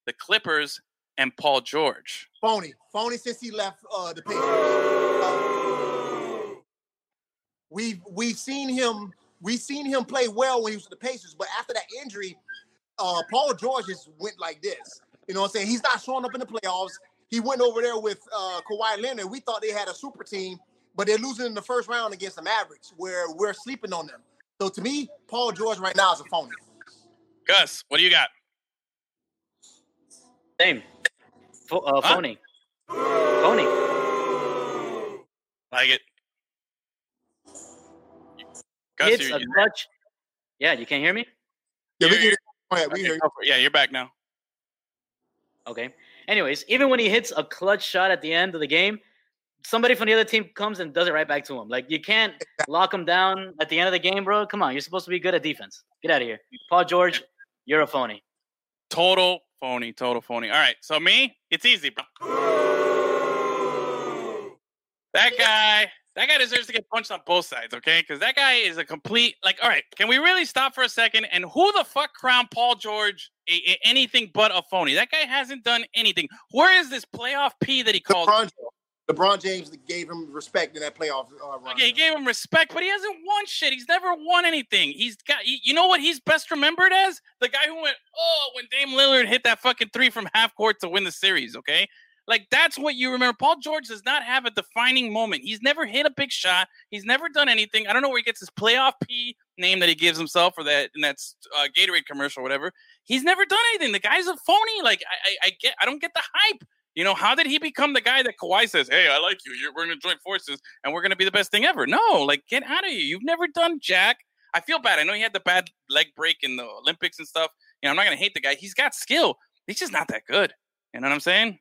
the clippers and paul george Phony, phony since he left uh, the Pacers. Uh, we've we've seen him we've seen him play well when he was with the Pacers, but after that injury, uh, Paul George just went like this. You know what I'm saying? He's not showing up in the playoffs. He went over there with uh, Kawhi Leonard. We thought they had a super team, but they're losing in the first round against the Mavericks, where we're sleeping on them. So to me, Paul George right now is a phony. gus what do you got Same. Pho- uh, Huh? phony. Phony. like it gus Hits you- a you- clutch. Yeah, you can't hear me. Yeah, we You're- hear, go ahead, we Okay, hear you. go for it. Yeah, you're back now. Okay. Anyways, even when he hits a clutch shot at the end of the game, somebody from the other team comes and does it right back to him. Like you can't lock him down at the end of the game, bro. Come on, you're supposed to be good at defense. Get out of here, Paul George. You're a phony. Total phony, total phony. All right, so me, it's easy, bro. That guy, that guy deserves to get punched on both sides, okay? Because that guy is a complete like. All right, can we really stop for a second? And who the fuck crowned Paul George a, a- anything but a phony? That guy hasn't done anything. Where is this playoff P that he called? LeBron, James gave him respect in that playoff uh, run. Okay, he gave him respect, but he hasn't won shit. He's never won anything. He's got, he- you know what he's best remembered as? The guy who went, oh, when Dame Lillard hit that fucking three from half court to win the series, okay? Like, that's what you remember. Paul George does not have a defining moment. He's never hit a big shot. He's never done anything. I don't know where he gets his playoff P name that he gives himself or that in that uh, Gatorade commercial or whatever. He's never done anything. The guy's a phony. Like, I, I, I get, I don't get the hype. You know, how did he become the guy that Kawhi says, "Hey, I like you. You're, we're going to join forces, and we're going to be the best thing ever"? No, like get out of here. You've never done jack. I feel bad. I know he had the bad leg break in the Olympics and stuff. You know, I'm not going to hate the guy. He's got skill. He's just not that good. You know what I'm saying?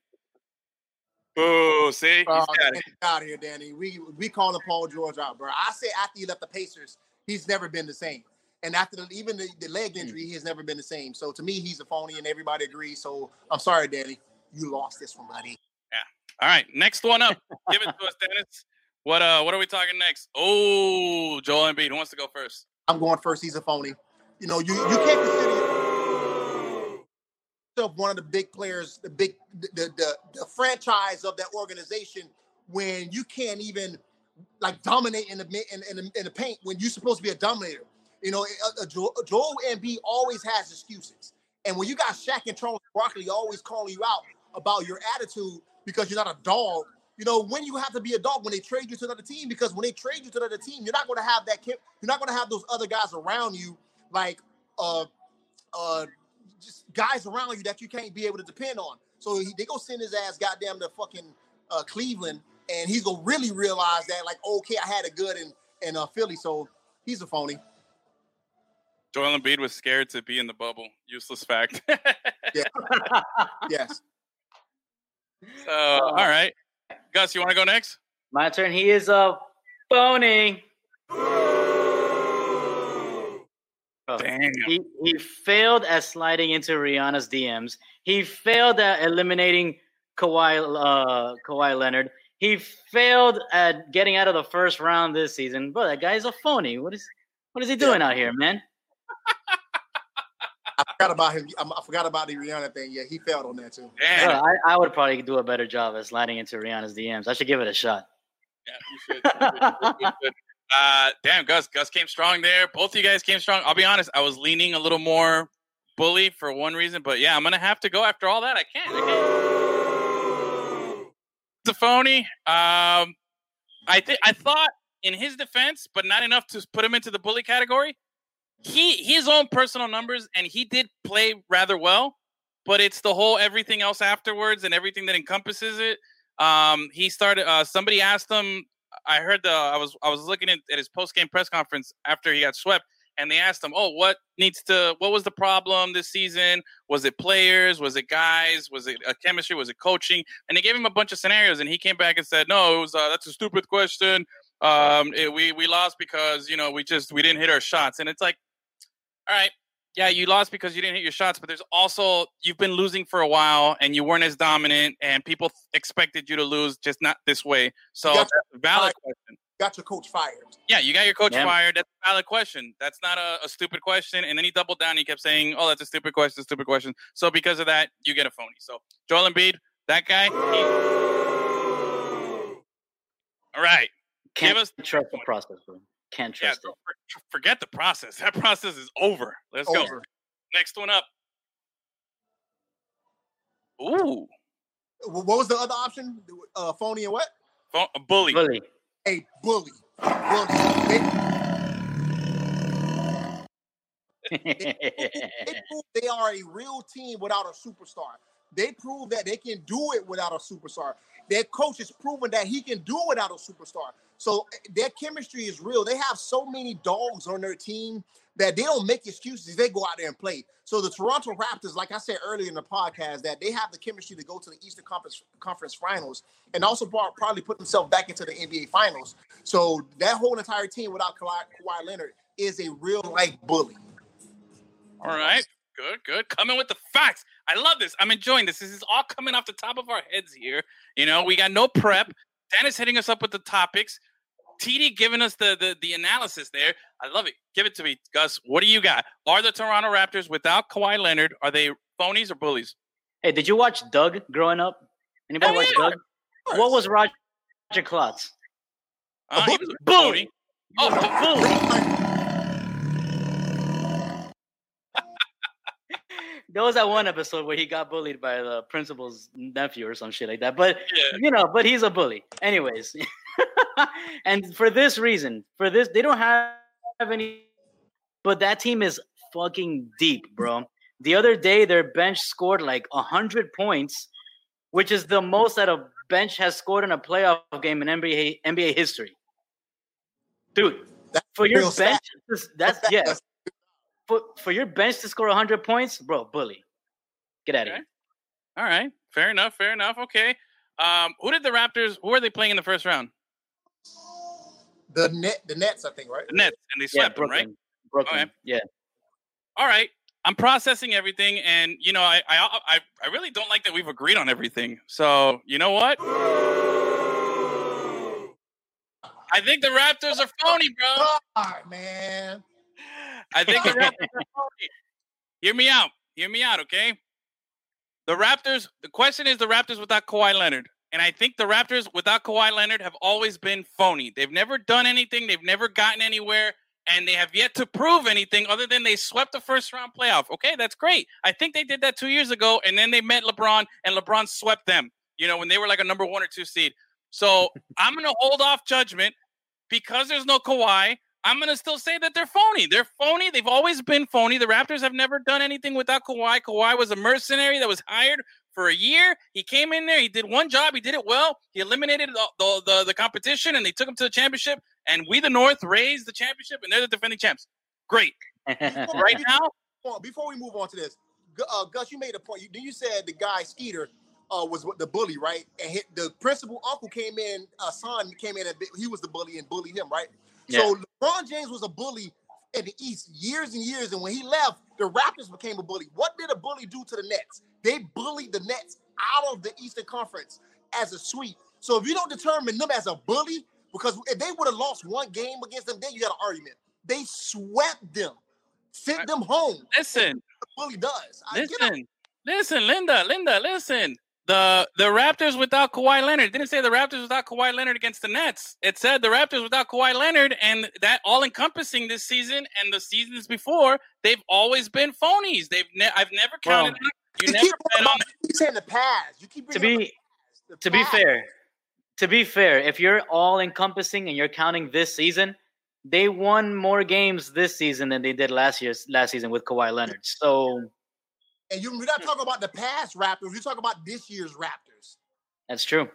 Boo! See, He's Uh, got get out of here, Danny. We we calling Paul George out, bro. I say after he left the Pacers, he's never been the same. And after the, even the, the leg injury, he has never been the same. So to me, he's a phony, and everybody agrees. So I'm sorry, Danny. You lost this one, buddy. Yeah. All right, next one up. Give it to us, Dennis. What uh? What are we talking next? Oh, Joel Embiid. Who wants to go first? I'm going first. He's a phony. You know, you you can't consider yourself one of the big players, the big the, the the franchise of that organization when you can't even like dominate in the in, in, the, in the paint when you're supposed to be a dominator. You know, uh, uh, Joel, Joel Embiid always has excuses, and when you got Shaq and Charles Barkley always calling you out about your attitude because you're not a dog. You know, when you have to be a dog when they trade you to another team, because when they trade you to another team, you're not going to have that. You're not going to have those other guys around you like uh uh just guys around you that you can't be able to depend on. So he, they go send his ass goddamn to fucking uh, Cleveland, and he's gonna really realize that like, okay, I had a good in in uh, Philly, so he's a phony. Joel Embiid was scared to be in the bubble. Useless fact. Yes. So, all right, Gus, you want to go next? My turn. He is a phony. Oh, Damn. He, he failed at sliding into Rihanna's DMs. He failed at eliminating Kawhi uh, Kawhi Leonard. He failed at getting out of the first round this season. Bro, that guy's a phony. What is what is he doing out here, man? I forgot about him. I I forgot about the Rihanna thing. Yeah, he failed on that too. Damn. Bro, I, I would probably do a better job at sliding into Rihanna's DMs. I should give it a shot. Yeah, you should. You should. You should. Uh, damn, Gus. Gus came strong there. Both of you guys came strong. I'll be honest. I was leaning a little more bully for one reason, but yeah, I'm gonna have to go after all that. I can't. I can't. It's a phony. Um, I think I thought in his defense, but not enough to put him into the bully category. He his own personal numbers, and he did play rather well. But it's the whole everything else afterwards and everything that encompasses it. Um, he started. Uh, somebody asked him. I heard the. I was. I was looking at, at his post game press conference after he got swept, and they asked him, "Oh, what needs to? What was the problem this season? Was it players? Was it guys? Was it a chemistry? Was it coaching?" And they gave him a bunch of scenarios, and he came back and said, "No, it was. Uh, that's a stupid question. Um, it, we we lost because you know we just we didn't hit our shots." And it's like, all right, yeah, you lost because you didn't hit your shots, but there's also you've been losing for a while and you weren't as dominant, and people expected you to lose, just not this way. So You got that's a valid question. Got your coach fired. Yeah, you got your coach Yeah. fired. That's a valid question. That's not a, a stupid question. And then he doubled down. He kept saying, "Oh, that's a stupid question, stupid question." So because of that, you get a phony. So Joel Embiid, that guy. he- All right. Can't Give us the trust next the process, bro. Can't trust so it. forget the process. That process is over. Let's go. Next one up. Ooh, What was the other option? Uh, phony and what? pho- a bully. Bully. A bully. Bully. They, they prove they are a real team without a superstar. They prove that they can do it without a superstar. Their coach has proven that he can do it without a superstar. So eh, their chemistry is real. They have so many dogs on their team that they don't make excuses. They go out there and play. So the Toronto Raptors, like I said earlier in the podcast, that they have the chemistry to go to the Eastern Conference Conference Finals and also probably put themselves back into the NBA Finals. So that whole entire team without Kawhi, Leonard is a real life bully. All right. Good, good. Coming with the facts. I love this. I'm enjoying this. This is all coming off the top of our heads here. You know, we got no prep. Dennis hitting us up with the topics. TD giving us the, the the analysis there. I love it. Give it to me, Gus. What do you got? Are the Toronto Raptors without Kawhi Leonard? Are they phonies or bullies? hey, did you watch Doug growing up? Anybody Oh, watch yeah. Doug? What was Roger Klotz? Uh, he was a bully. phony. Oh, bully. There was that one episode where he got bullied by the principal's nephew or some shit like that. But Yeah. you know, but he's a bully. Anyways. and for this reason, for this, they don't have any but that team is fucking deep, bro. The other day their bench scored like hundred points, which is the most that a bench has scored in a playoff game in NBA NBA history. Dude, That's for your real stat. bench, that's yeah. For, for your bench to score 100 points, bro, bully. Get out of Okay. here. All right. Fair enough. Fair enough. Okay. Um, who did the Raptors? Who are they playing in the first round? The net, the Nets, I think, right? The Nets, and they Yeah, swept them, right? Brooklyn. Okay. Yeah. all right i'm processing everything and you know I, I i i really don't like that we've agreed on everything so you know what i think the raptors are phony bro God, man. i think the raptors are phony hear me out hear me out okay the raptors the question is the raptors without Kawhi leonard and i think the raptors without Kawhi leonard have always been phony they've never done anything they've never gotten anywhere and they have yet to prove anything other than they swept the first round playoff. Okay, that's great. I think they did that two years ago, and then they met LeBron, and LeBron swept them. You know, when they were like a number one or two seed. So I'm gonna hold off judgment because there's no Kawhi. I'm gonna still say that they're phony. They're phony. They've always been phony. The Raptors have never done anything without Kawhi. Kawhi was a mercenary that was hired for a year. He came in there. He did one job. He did it well. He eliminated the the, the, the competition, and they took him to the championship. And we, the North, raised the championship, and they're the defending champs. Great. right now, Before we move on to this, uh, Gus, you made a point. You, you said the guy Skeeter uh, was the bully, right? And hit, the principal uncle came in, uh, son came in, and he was the bully and bullied him, right? So LeBron James was a bully in the East years and years, and when he left, the Raptors became a bully. What did a bully do to the Nets? They bullied the Nets out of the Eastern Conference as a sweep. So if you don't determine them as a bully, because if they would have lost one game against them, then you got an argument. They swept them, sent them home. listen, bully does. I listen, listen, Linda, Linda, listen. The the Raptors without Kawhi Leonard. It didn't say the Raptors without Kawhi Leonard against the Nets. It said the Raptors without Kawhi Leonard, and that all encompassing this season and the seasons before, they've always been phonies. They've ne- I've never counted. Well, you You never keep, bet on you keep saying the past. You keep to be up the to be fair, to be fair, if you're all encompassing and you're counting this season, they won more games this season than they did last year's last season with Kawhi Leonard. So And you, we're not talking about the past Raptors. You're talking about this year's Raptors. that's true.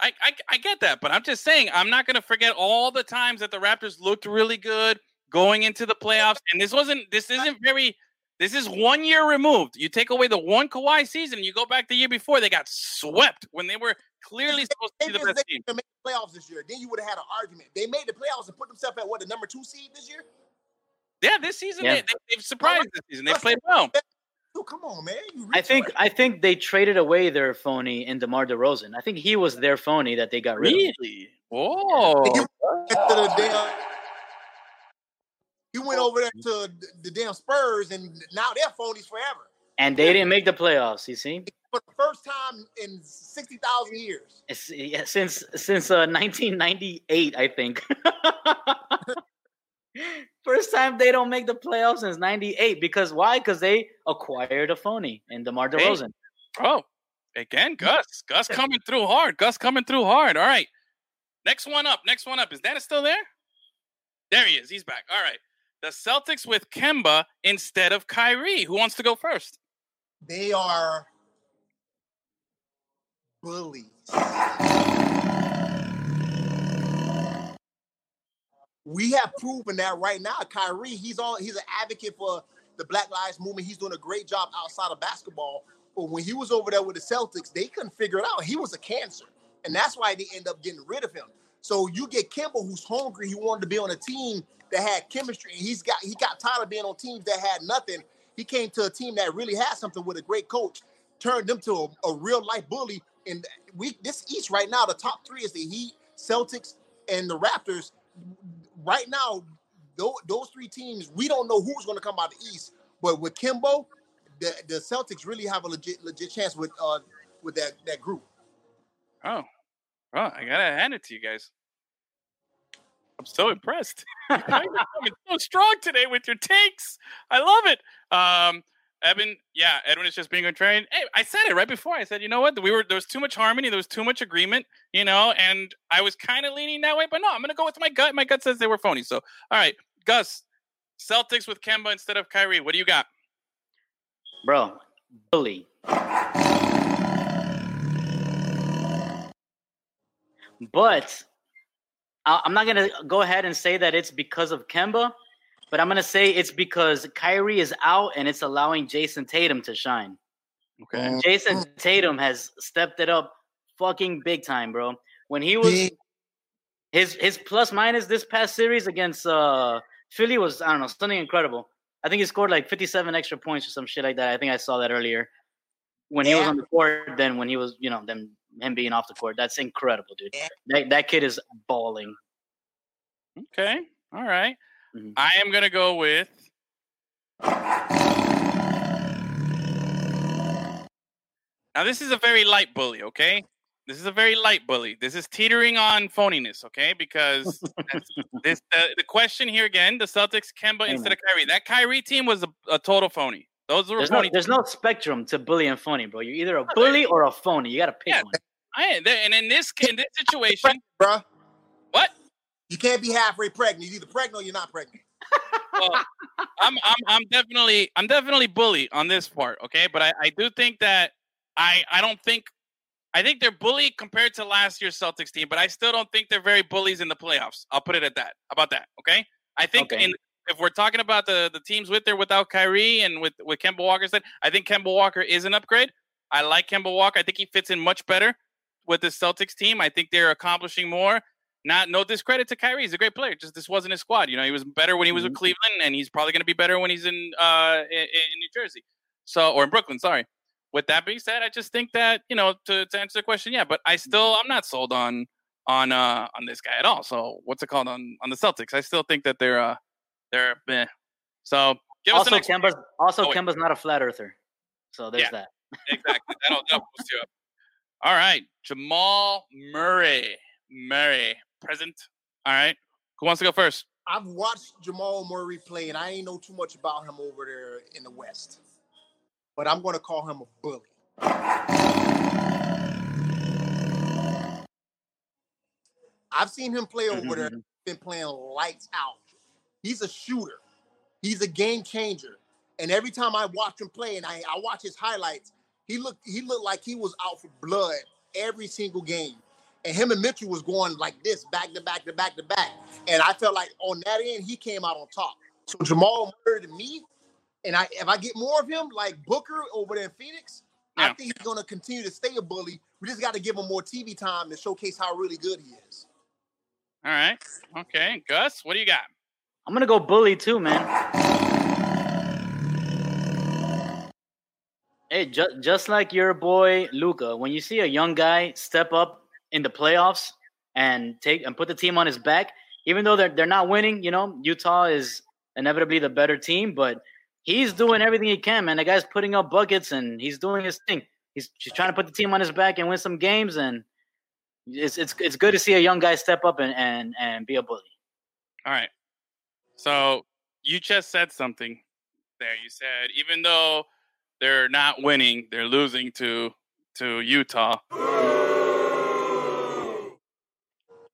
I, I I get that, but I'm just saying I'm not going to forget all the times that the Raptors looked really good going into the playoffs, and this wasn't this isn't very. This is one year removed. You take away the one Kawhi season, you go back the year before, they got swept when they were clearly supposed to be the best they team. to make the playoffs this year. Then you would have had an argument. They made the playoffs and put themselves at what the number two seed this year. Yeah, this season Yeah. They, they, they've surprised this season. They played well. So come on, man. You I think for it. I think they traded away their phony in DeMar DeRozan. I think he was their phony that they got rid of. Really? Oh, You went damn- you went over there to the, the damn Spurs, and now they're phonies forever. And they didn't make the playoffs, you see? For the first time in sixty thousand years. It's, yeah, since since uh, 1998, I think. First time they don't make the playoffs since '98 because why? Because they acquired a phony in DeMar Hey. DeRozan. Oh, again, Gus. Gus coming through hard. Gus coming through hard. All right. Next one up. Next one up. Is Dennis still there? There he is. He's back. All right. The Celtics with Kemba instead of Kyrie. Who wants to go first? They are bullies. We have proven that right now. Kyrie, he's all he's an advocate for the Black Lives Movement. He's doing a great job outside of basketball. But when he was over there with the Celtics, they couldn't figure it out. He was a cancer, and that's why they end up getting rid of him. So you get Kemba, who's hungry. He wanted to be on a team that had chemistry, he's got he got tired of being on teams that had nothing. He came to a team that really had something with a great coach, turned them to a, a real life bully. And we this East right now, the top three is the Heat, Celtics, and the Raptors. Right now, those, those three teams, we don't know who's going to come out of the East. But with Kemba, the, the Celtics really have a legit legit chance with uh with that that group. Oh, oh, I gotta hand it to you guys. I'm so impressed. Coming so strong today with your takes. I love it. Um, Evan, yeah, Edwin is just being contrarian. Hey, I said it right before. I said, you know what? We were there was too much harmony, there was too much agreement, you know, and I was kind of leaning that way, but no, I'm gonna go with my gut. My gut says they were phony. So, all right, Gus, Celtics with Kemba instead of Kyrie. What do you got? Bro, bully. But I'm not gonna go ahead and say that it's because of Kemba, but I'm gonna say it's because Kyrie is out and it's allowing Jayson Tatum to shine. Okay. Jayson Tatum has stepped it up fucking big time, bro. When he was his his plus minus this past series against uh Philly was I don't know something incredible. I think he scored like 57 extra points or some shit like that. I think I saw that earlier when he was on the court. Then when he was you know then him being off the court, that's incredible, dude. Yeah. That that kid is balling. Okay. All right. Mhm. I am gonna go with. Now this is a very light bully, okay? This is a very light bully. This is teetering on phoniness, okay? Because this the, the question here again: the Celtics, Kemba Hey, instead man. of Kyrie. That Kyrie team was a, a total phony. Those were There's no there's no spectrum to bully and phony, bro. You're either a bully or a phony. You gotta pick Yeah. one. I, and in this in this situation, bro. what? You can't be halfway pregnant. You're either pregnant or you're not pregnant. well, I'm, I'm I'm definitely I'm definitely bully on this part, okay? But I, I do think that I I don't think I think they're bully compared to last year's Celtics team, but I still don't think they're very bullies in the playoffs. I'll put it at that. About that, okay? I think Okay. in if we're talking about the the teams with or without Kyrie and with with Kemba Walker said, I think Kemba Walker is an upgrade. I like Kemba Walker. I think he fits in much better with the Celtics team. I think they're accomplishing more. Not no discredit to Kyrie. He's a great player. Just this wasn't his squad. You know, he was better when he was with Cleveland, and he's probably going to be better when he's in uh in, in New Jersey. So or in Brooklyn. Sorry. With that being said, I just think that you know to, to answer the question, yeah. But I still I'm not sold on on uh on this guy at all. So what's it called on on the Celtics? I still think that they're uh they're meh. So give us Also, next Kemba's also Oh, wait. Kemba's not a flat earther, so there's Yeah. that. exactly. That'll, that'll boost you up. All right, Jamal Murray. Murray present. All right, who wants to go first? I've watched Jamal Murray play, and I ain't know too much about him over there in the West. But I'm going to call him a bully. I've seen him play over there, mm-hmm. been playing lights out. He's a shooter. He's a game changer. And every time I watch him play, and I, I watch his highlights, he looked he looked like he was out for blood every single game. And him and Mitchell was going like this, back to back to back to back. And I felt like on that end, he came out on top. So Jamal Murray to me, and I if I get more of him, like Booker over there in Phoenix, I think he's gonna continue to stay a bully. We just got to give him more TV time to showcase how really good he is. All right, okay, Gus, what do you got? I'm gonna go bully too, man. Hey, ju- just like your boy Luka, when you see a young guy step up in the playoffs and take and put the team on his back, even though they're they're not winning, you know, Utah is inevitably the better team, but he's doing everything he can, man. The guy's putting up buckets and he's doing his thing. He's trying to put the team on his back and win some games, and it's it's it's good to see a young guy step up and and, and be a bully. All right, so you just said something there. You said even though they're not winning, they're losing to to Utah.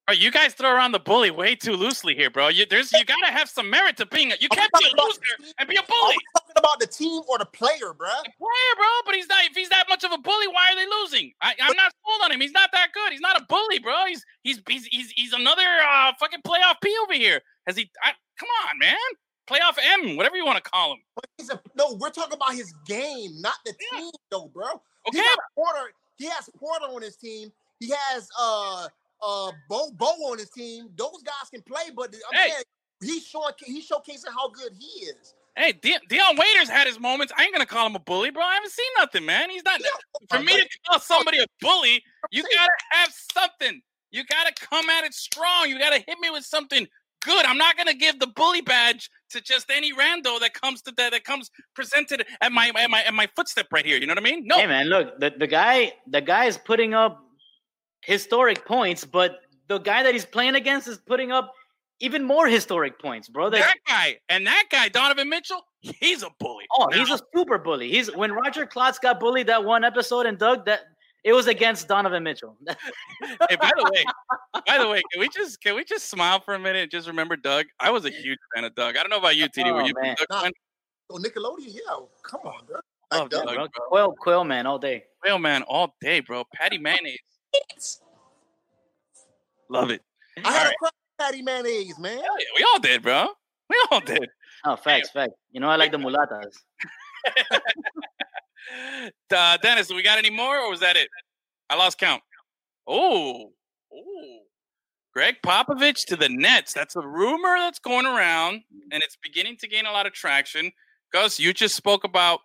Bro, you guys throw around the bully way too loosely here, bro. You there's you gotta have some merit to being a you can't be a loser and be a Are bully. we talking about the team or the player, bruh? player, bro. But he's not. If he's that much of a bully, why are they losing? I, I'm not sold on him. He's not that good. He's not a bully, bro. He's he's he's he's, he's another uh, fucking playoff P over here. Has he? I, come on, man. Playoff M, whatever you want to call him. But he's a no. We're talking about his game, not the Yeah. team, though, bro. Okay, He got Porter. He has Porter on his team. He has uh uh Bo Bo on his team. Those guys can play, but I'm Hey. saying he's showing he's showcasing how good he is. hey, De- Dion Waiters had his moments. I ain't gonna call him a bully, bro. I haven't seen nothing, man. He's not. For me to call somebody a bully, you gotta have something. You gotta come at it strong. You gotta hit me with something good. I'm not gonna give the bully badge to just any rando that comes to that that comes presented at my at my at my footstep right here. You know what I mean? No, Hey man, look, the, the guy the guy is putting up historic points, but the guy that he's playing against is putting up even more historic points, bro. That, that guy and that guy, Donovan Mitchell, he's a bully. oh, Now, he's a super bully. He's when Roger Klotz got bullied that one episode and Doug that it was against Donovan Mitchell. hey, by the way, by the way, can we just can we just smile for a minute and just remember Doug? I was a huge fan of Doug. I don't know about you, TD. Oh, Were Oh, you a man. Doug Nah. fan? So Nickelodeon, yeah, come on, bro. Love Like, Doug, Doug. bro. bro. Quail, Quail man all day. Whale man all day, bro. Patti Mayonnaise. Love it. I had Alright. a crack at Patti Mayonnaise, man. Hell yeah, we all did, bro. We all did. Oh, facts, facts. You know I like the mulatas. Uh, Dennis, we got any more, or was that it? I lost count. Oh, oh. Gregg Popovich to the Nets. That's a rumor that's going around, and it's beginning to gain a lot of traction. Gus, you just spoke about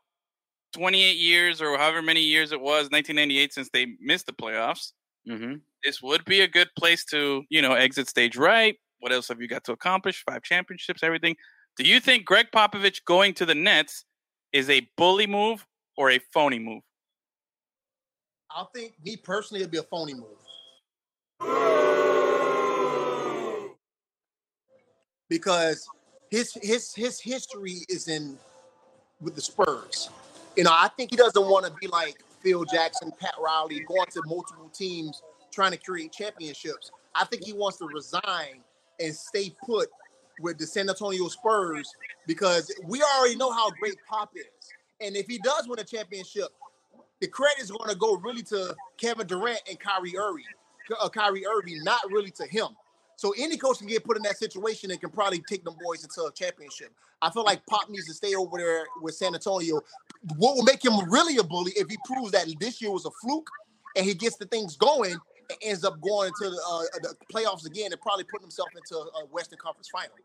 28 years or however many years it was, 1998, since they missed the playoffs. Hmm This would be a good place to, you know, exit stage right. What else have you got to accomplish? Five championships, everything. Do you think Gregg Popovich going to the Nets is a bully move or a phony move? I think me personally, it'd be a phony move. Because his his his history is in with the Spurs. You know, I think he doesn't want to be like Phil Jackson, Pat Riley, going to multiple teams trying to create championships. I think he wants to resign and stay put with the San Antonio Spurs because we already know how great Pop is. And if he does win a championship, the credit is going to go really to Kevin Durant and Kyrie Irving, uh, Kyrie Irving, not really to him. So any coach can get put in that situation and can probably take them boys into a championship. I feel like Pop needs to stay over there with San Antonio. What will make him really a bully if he proves that this year was a fluke and he gets the things going and ends up going into the, uh, the playoffs again and probably putting himself into a Western Conference final.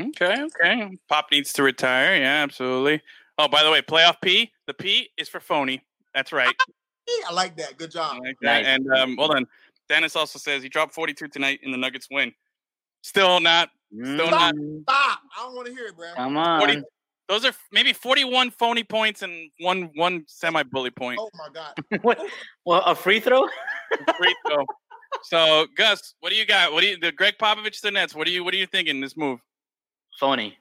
Okay, okay. Pop needs to retire. Yeah, absolutely. Oh, by the way, playoff P. The P is for phony. That's right. I like that. Good job. I like that. Nice. And um, hold on. Dennis also says he dropped 42 tonight in the Nuggets win. Still not. Still not. Mm, Stop. I don't want to hear it, bro. Come on. 40 those are maybe 41 phony points and one one semi bully point. Oh my God. what? Well, a free throw? Free throw. So Gus, what do you got? What do you the Gregg Popovich to the Nets? What do you what are you thinking this move? Phony.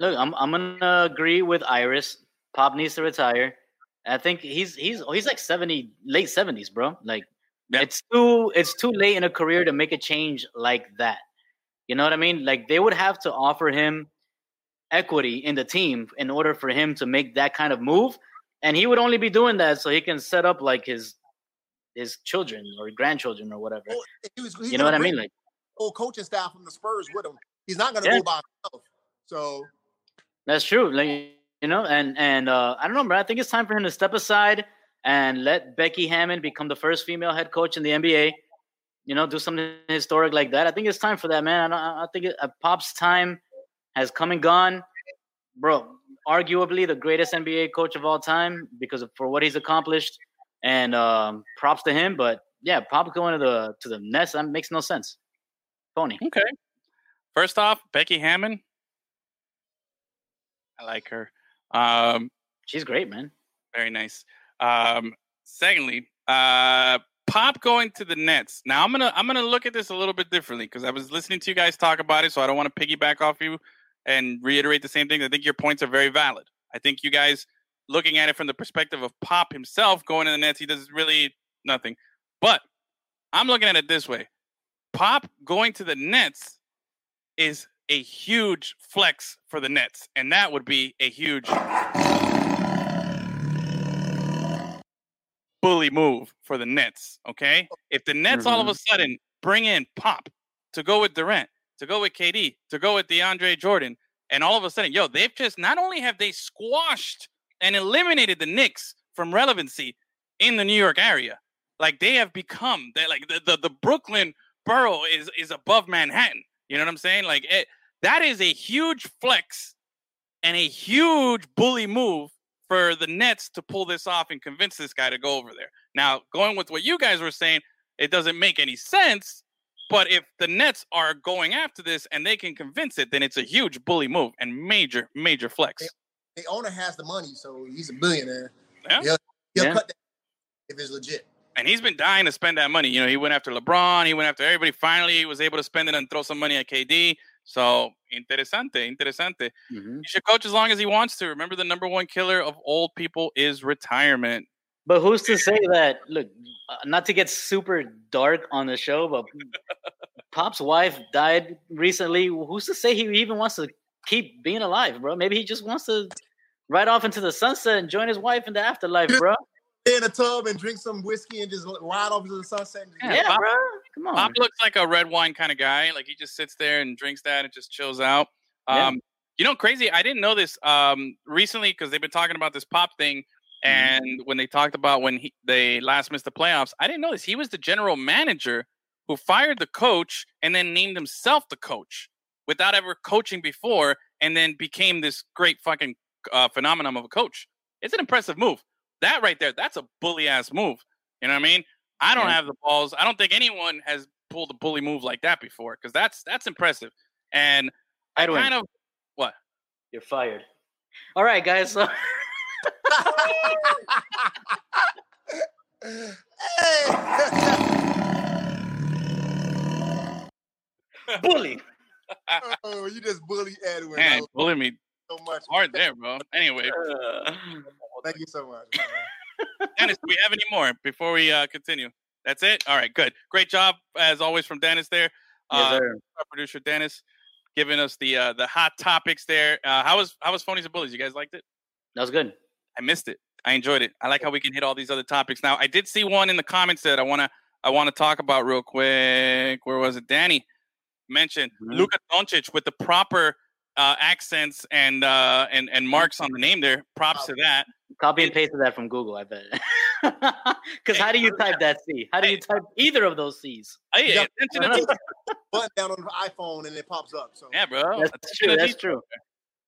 Look, I'm I'm gonna agree with Iris. Pop needs to retire. I think he's he's he's like seventy, late seventies, bro. Like Yeah. it's too it's too late in a career to make a change like that. You know what I mean? Like they would have to offer him equity in the team in order for him to make that kind of move, and he would only be doing that so he can set up like his his children or grandchildren or whatever. Oh, well, he was, he's You know what I mean? Like the whole coaching staff from the Spurs with him. He's not going to Yeah. go by himself. So That's true. Like you know, and and uh, I don't know, bro. I think it's time for him to step aside and let Becky Hammon become the first female head coach in the NBA. You know, do something historic like that. I think it's time for that, man. I, I think it, uh, Pop's time has come and gone, bro. Arguably the greatest NBA coach of all time because of, for what he's accomplished, and um, props to him. But yeah, Pop going to the to the Nets that makes no sense. Phony. Okay. First off, Becky Hammon. I like her. Um, She's great, man. Very nice. Um, secondly, uh, Pop going to the Nets. Now I'm gonna I'm gonna look at this a little bit differently because I was listening to you guys talk about it, so I don't want to piggyback off you and reiterate the same thing. I think your points are very valid. I think you guys looking at it from the perspective of Pop himself going to the Nets, he does really nothing. But I'm looking at it this way: Pop going to the Nets is a huge flex for the Nets, and that would be a huge bully move for the Nets. Okay, if the Nets all of a mm-hmm. sudden bring in Pop to go with Durant, to go with KD, to go with DeAndre Jordan, and all of a sudden, yo, they've just not only have they squashed and eliminated the Knicks from relevancy in the New York area, like they have become that like the, the the Brooklyn borough is is above Manhattan. You know what I'm saying? Like it, that is a huge flex and a huge bully move for the Nets to pull this off and convince this guy to go over there. Now, going with what you guys were saying, it doesn't make any sense. But if the Nets are going after this and they can convince it, then it's a huge bully move and major, major flex. the owner has the money, so he's a billionaire. Yeah. He'll, he'll Yeah. cut that if it's legit. And he's been dying to spend that money. You know, he went after LeBron, he went after everybody. Finally, he was able to spend it and throw some money at KD. So, interesante, interesante. Mhm. He should coach as long as he wants to. Remember, the number one killer of old people is retirement. But who's to say that? Look, uh, not to get super dark on the show, but Pop's wife died recently. Who's to say he even wants to keep being alive, bro? Maybe he just wants to ride off into the sunset and join his wife in the afterlife, bro. Stay in a tub and drink some whiskey and just ride off into the sunset. and- Yeah, Yeah, Pop- bro. Come on. Pop looks like a red wine kind of guy. Like he just sits there and drinks that and just chills out. Yeah. Um, you know, crazy. I didn't know this um, recently because they've been talking about this Pop thing. And when they talked about when he, they last missed the playoffs, I didn't know this. He was the general manager who fired the coach and then named himself the coach without ever coaching before, and then became this great fucking uh, phenomenon of a coach. It's an impressive move. That right there, that's a bully ass move. You know what I mean? I don't Yeah. have the balls. I don't think anyone has pulled a bully move like that before because that's that's impressive. And I Edwin. kind of what? You're fired. All right, guys. So bully. oh, you just bully Edwin Man, bully me so much. hard there, bro. Anyway, Uh, Thank you so much. Dennis, do we have any more before we uh, continue? That's it. All right, good, great job as always from Dennis there. Uh, sir. our producer Dennis giving us the uh, the hot topics there. Uh, how was how was phonies and bullies? You guys liked it? That was good. I missed it. I enjoyed it. I like how we can hit all these other topics. Now, I did see one in the comments that I want to I want to talk about real quick. Where was it? Danny mentioned Mhm. Luka Doncic with the proper uh, accents and uh, and and marks on the name there. Props to that. Copy and pasted that from Google, I bet. Because how do you type that C? How do you type either of those C's? Hey, Yeah. attention to Button down on the iPhone and it pops up. So yeah, bro. That's Attention true. That's true.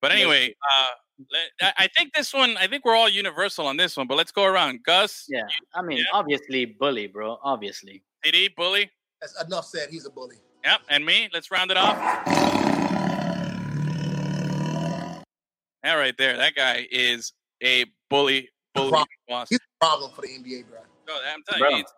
But anyway, uh, I I think this one. I think we're all universal on this one. But let's go around. Gus, Yeah. I mean, Yeah. obviously, bully, bro. Obviously. TD, bully. that's enough said. He's a bully. Yep, and me. Let's round it off. That right there. That guy is a bully. Bully. Problem. boss. He's a problem for the NBA, bro. No, I'm telling Bro. you, it's,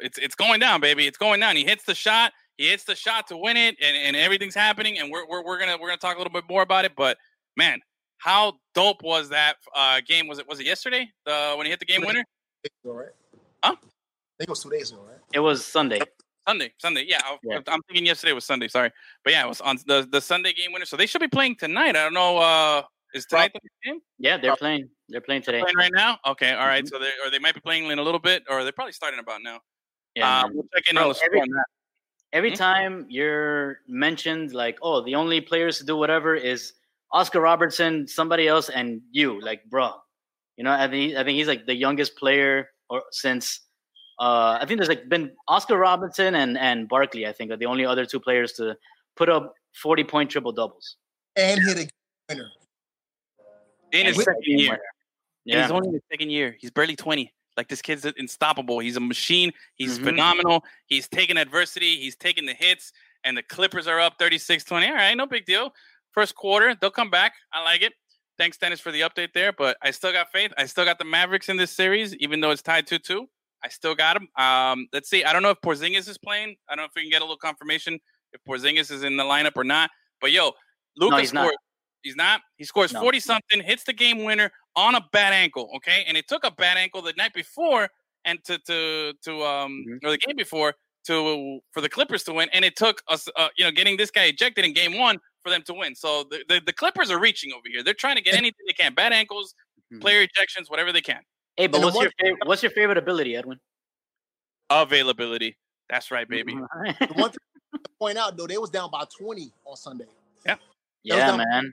it's it's going down, baby. It's going down. He hits the shot. He hits the shot to win it, and, and everything's happening. And we're, we're we're gonna we're gonna talk a little bit more about it. But man, how dope was that uh, game? Was it was it yesterday? The when he hit the game winner? Days? Huh? I think it was two days ago, right? It was Sunday. Sunday, Sunday. Yeah, I, Yeah. I'm thinking yesterday was Sunday. Sorry, but yeah, it was on the the Sunday game winner. So they should be playing tonight. I don't know. Uh, is tonight the game Yeah, they're playing. They're playing today. playing right now? Okay, all right. Mhm. So they or they might be playing in a little bit, or they're probably starting about now. Yeah. uh, man. we'll check in Bro, on the score every- on that. Every Hmm? time you're mentioned, like, oh, the only players to do whatever is Oscar Robertson, somebody else, and you, like, bro. You know, I think I think he's like the youngest player or since uh, I think there's like been Oscar Robinson and and Barkley. I think are the only other two players to put up forty point triple doubles. And hit a winner. In his second year. Yeah, he's only in his second year. He's barely 20. Like this kid's unstoppable. He's a machine. He's Mhm. phenomenal. He's taking adversity. He's taking the hits. And the Clippers are up 36 20. All right, no big deal. First quarter, they'll come back. I like it. Thanks, Dennis, for the update there. But I still got faith. I still got the Mavericks in this series, even though it's tied 2 2. I still got them. Um, let's see. I don't know if Porzingis is playing. I don't know if we can get a little confirmation if Porzingis is in the lineup or not. But yo, Luka not. scored. He's not. He scores No. 40 something, hits the game winner on a bad ankle. Okay. And it took a bad ankle the night before and to, to, to, um, Mhm. or the game before to, for the Clippers to win. And it took us, uh, you know, getting this guy ejected in game one for them to win. So the, the, the Clippers are reaching over here. They're trying to get anything they can bad ankles, Mhm. player ejections, whatever they can. Hey, but And what's your favorite? What's your favorite ability, Edwin? Availability. That's right, baby. The one thing to point out though, they was down by 20 on Sunday. yeah, Yeah, man.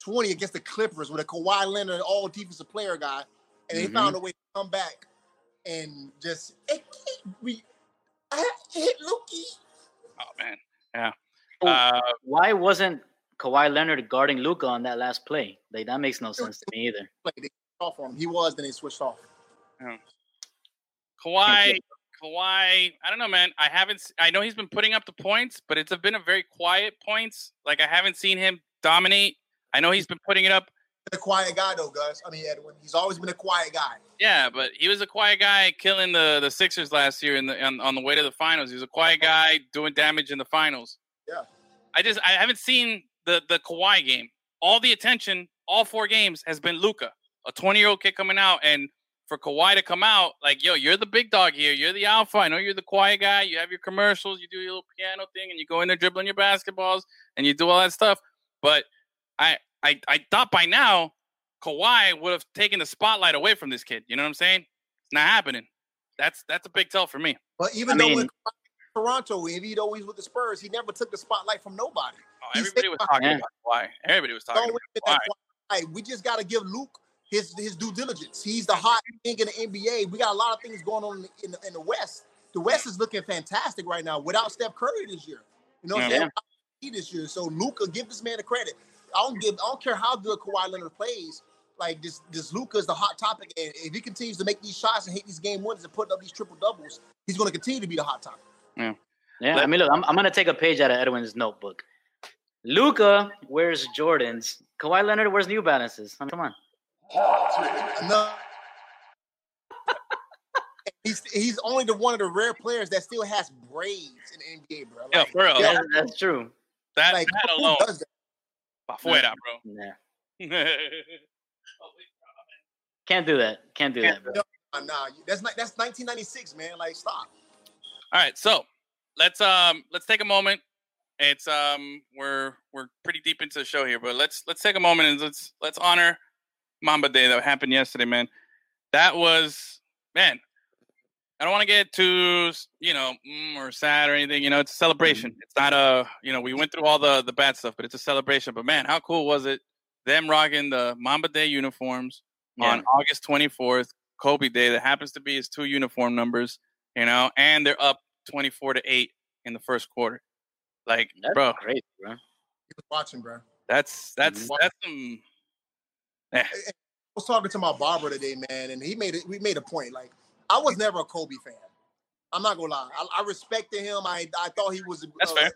20 against the Clippers with a Kawhi Leonard all defensive player guy, and they Mhm. found a way to come back and just it, it, we I hit Lukey. Oh, man. Yeah. Oh, Uh, Why wasn't Kawhi Leonard guarding Luka on that last play? Like that makes no sense to me either. They off on him. He was, then he switched off. Kawhi, Kawhi, I don't know, man. I haven't. I know he's been putting up the points, but it's been a very quiet points. Like I haven't seen him dominate. I know he's been putting it up. A quiet guy though, Gus. I mean Edwin. He's always been a quiet guy. Yeah, but he was a quiet guy killing the the Sixers last year in the on, on the way to the finals. He was a quiet uh-huh. guy doing damage in the finals. Yeah. I just I haven't seen the the Kawhi game. All the attention, all four games has been Luka, a 20 year old kid coming out, and for Kawhi to come out like, yo, you're the big dog here. You're the alpha. I know you're the quiet guy. You have your commercials. You do your little piano thing, and you go in there dribbling your basketballs, and you do all that stuff. But I I I thought by now Kawhi would have taken the spotlight away from this kid. You know what I'm saying? It's not happening. That's that's a big tell for me. But even I though mean- with Toronto, if he always with the Spurs, he never took the spotlight from nobody. Oh, everybody was talking Yeah. about Kawhi. Everybody was talking Don't about get Kawhi. We just got to give Luke his his due diligence. He's the hot thing in the NBA. We got a lot of things going on in the, in the, in the West. The West is looking fantastic right now without Steph Curry this year. You know what I'm Yeah. saying? He This year, so Luka, give this man the credit. I don't give. I don't care how good Kawhi Leonard plays. Like this, this Luka is the hot topic, and if he continues to make these shots and hit these game winners and put up these triple doubles, he's going to continue to be the hot topic. Yeah, Let- I mean, look, I'm, I'm gonna take a page out of Edwin's notebook. Luka wears Jordans. Kawhi Leonard wears New Balances. I mean, come on. No. he's he's only the one of the rare players that still has braids in the NBA, bro. Yeah, for real. yeah, That's, that's true. That, like, that who alone, does that? Pa fuera, Yeah. bro. Can't do that. Can't do that, bro. nah, nah. That's not that's 1996, man. Like, stop. All right, so let's um let's take a moment. It's um we're we're pretty deep into the show here, but let's let's take a moment and let's let's honor Mamba Day that happened yesterday, man. That was man. I don't want to get too you know mm, or sad or anything. You know, it's a celebration. It's not a you know we went through all the the bad stuff, but it's a celebration. But man, how cool was it? Them rocking the Mamba Day uniforms Yeah. on August 24th, Kobe Day. That happens to be his two uniform numbers. You know, and they're up 24 to eight in the first quarter. Like, That's bro, great, bro. He was watching, bro. that's that's Mhm. that's some. I was talking to my barber today, man, and he made it. We made a point. Like, I was never a Kobe fan. I'm not gonna lie. I, I respected him. I I thought he was. That's uh, fair.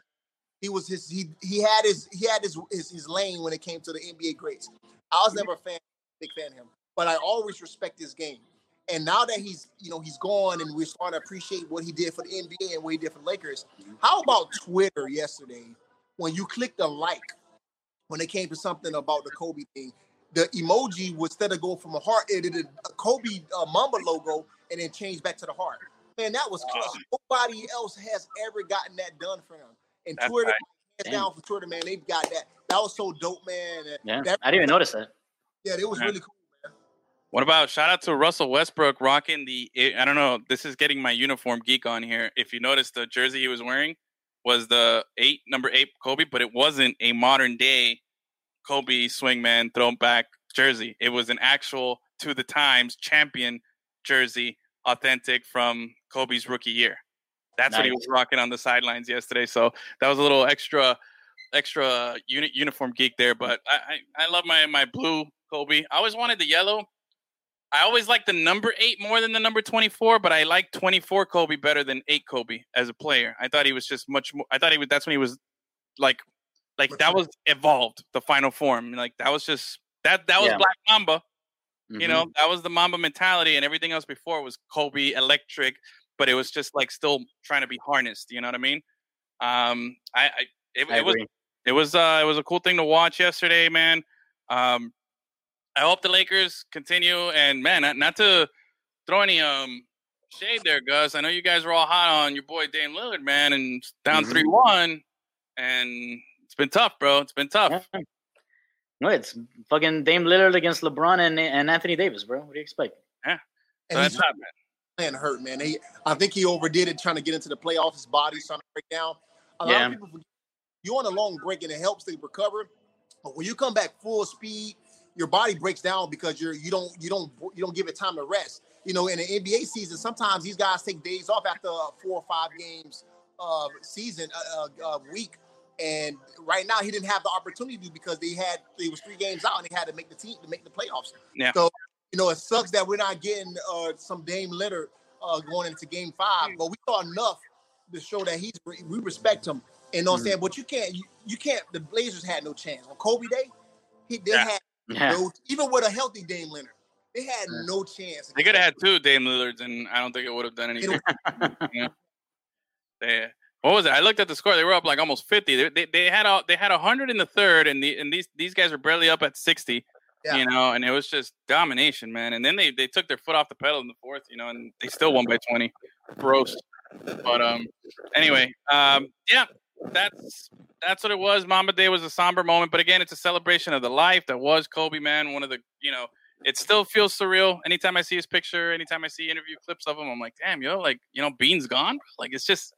He was his. He he had his. He had his, his his lane when it came to the NBA greats. I was never a fan, big fan of him, but I always respect his game. And now that he's you know he's gone, and we're starting to appreciate what he did for the NBA and what he did for the Lakers. How about Twitter yesterday when you clicked the like when it came to something about the Kobe thing? the emoji would instead of go from a heart, it did a Kobe uh, Mamba logo and then change back to the heart. Man, that was clutch. Nobody else has ever gotten that done for him. And That's Twitter, right. hands down for Twitter, man, they've got that. That was so dope, man. Yeah, that- I didn't even notice that. yeah, it was Yeah. really cool. Man. What about shout out to Russell Westbrook rocking the? I don't know. This is getting my uniform geek on here. If you notice, the jersey he was wearing was the eight number eight Kobe, but it wasn't a modern day Kobe swingman throwback jersey. It was an actual to the times champion jersey, authentic from Kobe's rookie year. That's what he was rocking on the sidelines yesterday. So that was a little extra, extra uni- uniform geek there. But I, I, I love my my blue Kobe. I always wanted the yellow. I always liked the number eight more than the number twenty four, but I like twenty four Kobe better than eight Kobe as a player. I thought he was just much more. I thought he was. That's when he was like, like that was evolved the final form. Like that was just that that was Yeah. Black Mamba. You Mhm. know, that was the Mamba mentality, and everything else before was Kobe electric, but it was just like still trying to be harnessed. You know what I mean? Um, I, I it, I it was it was uh it was a cool thing to watch yesterday, man. Um, I hope the Lakers continue, and man, not, not to throw any um shade there, Gus. I know you guys were all hot on your boy Dame Lillard, man, and down Mhm. three one, and it's been tough, bro. It's been tough. Yeah. No, it's fucking Dame Lillard against LeBron and, and Anthony Davis, bro. What do you expect? So And that's he's tough, man. playing hurt, man. He, I think he overdid it trying to get into the playoffs. His body's trying to break down. A lot Yeah. of people forget you're on a long break and it helps to recover. But when you come back full speed, your body breaks down because you're you don't you don't you don't give it time to rest. You know, in the NBA season, sometimes these guys take days off after four or five games uh, season uh, uh, week. And right now, he didn't have the opportunity because they had they was three games out and they had to make the team to make the playoffs. Yeah. So you know, it sucks that we're not getting uh, some Dame Lillard uh, going into Game Five, but we saw enough to show that he's we respect him. And you know what I'm saying, but you can't you, you can't. The Blazers had no chance on Kobe Day. He they Yeah. had Yeah. no even with a healthy Dame Lillard, they had Yeah. no chance. They could have had two Dame Lillards, and I don't think it would have done anything. They, what was it? I looked at the score. They were up like almost fifty. They, they, they had a, they had hundred in the third, and the and these these guys were barely up at sixty. Yeah. You know, and it was just domination, man. And then they, they took their foot off the pedal in the fourth, you know, and they still won by twenty. Gross. But um, anyway, um, yeah, that's that's what it was. Mamba Day was a somber moment, but again, it's a celebration of the life that was Kobe, man. One of the, you know, it still feels surreal. Anytime I see his picture, anytime I see interview clips of him, I'm like, damn, yo, like, you know, Bean's gone. Like, it's just,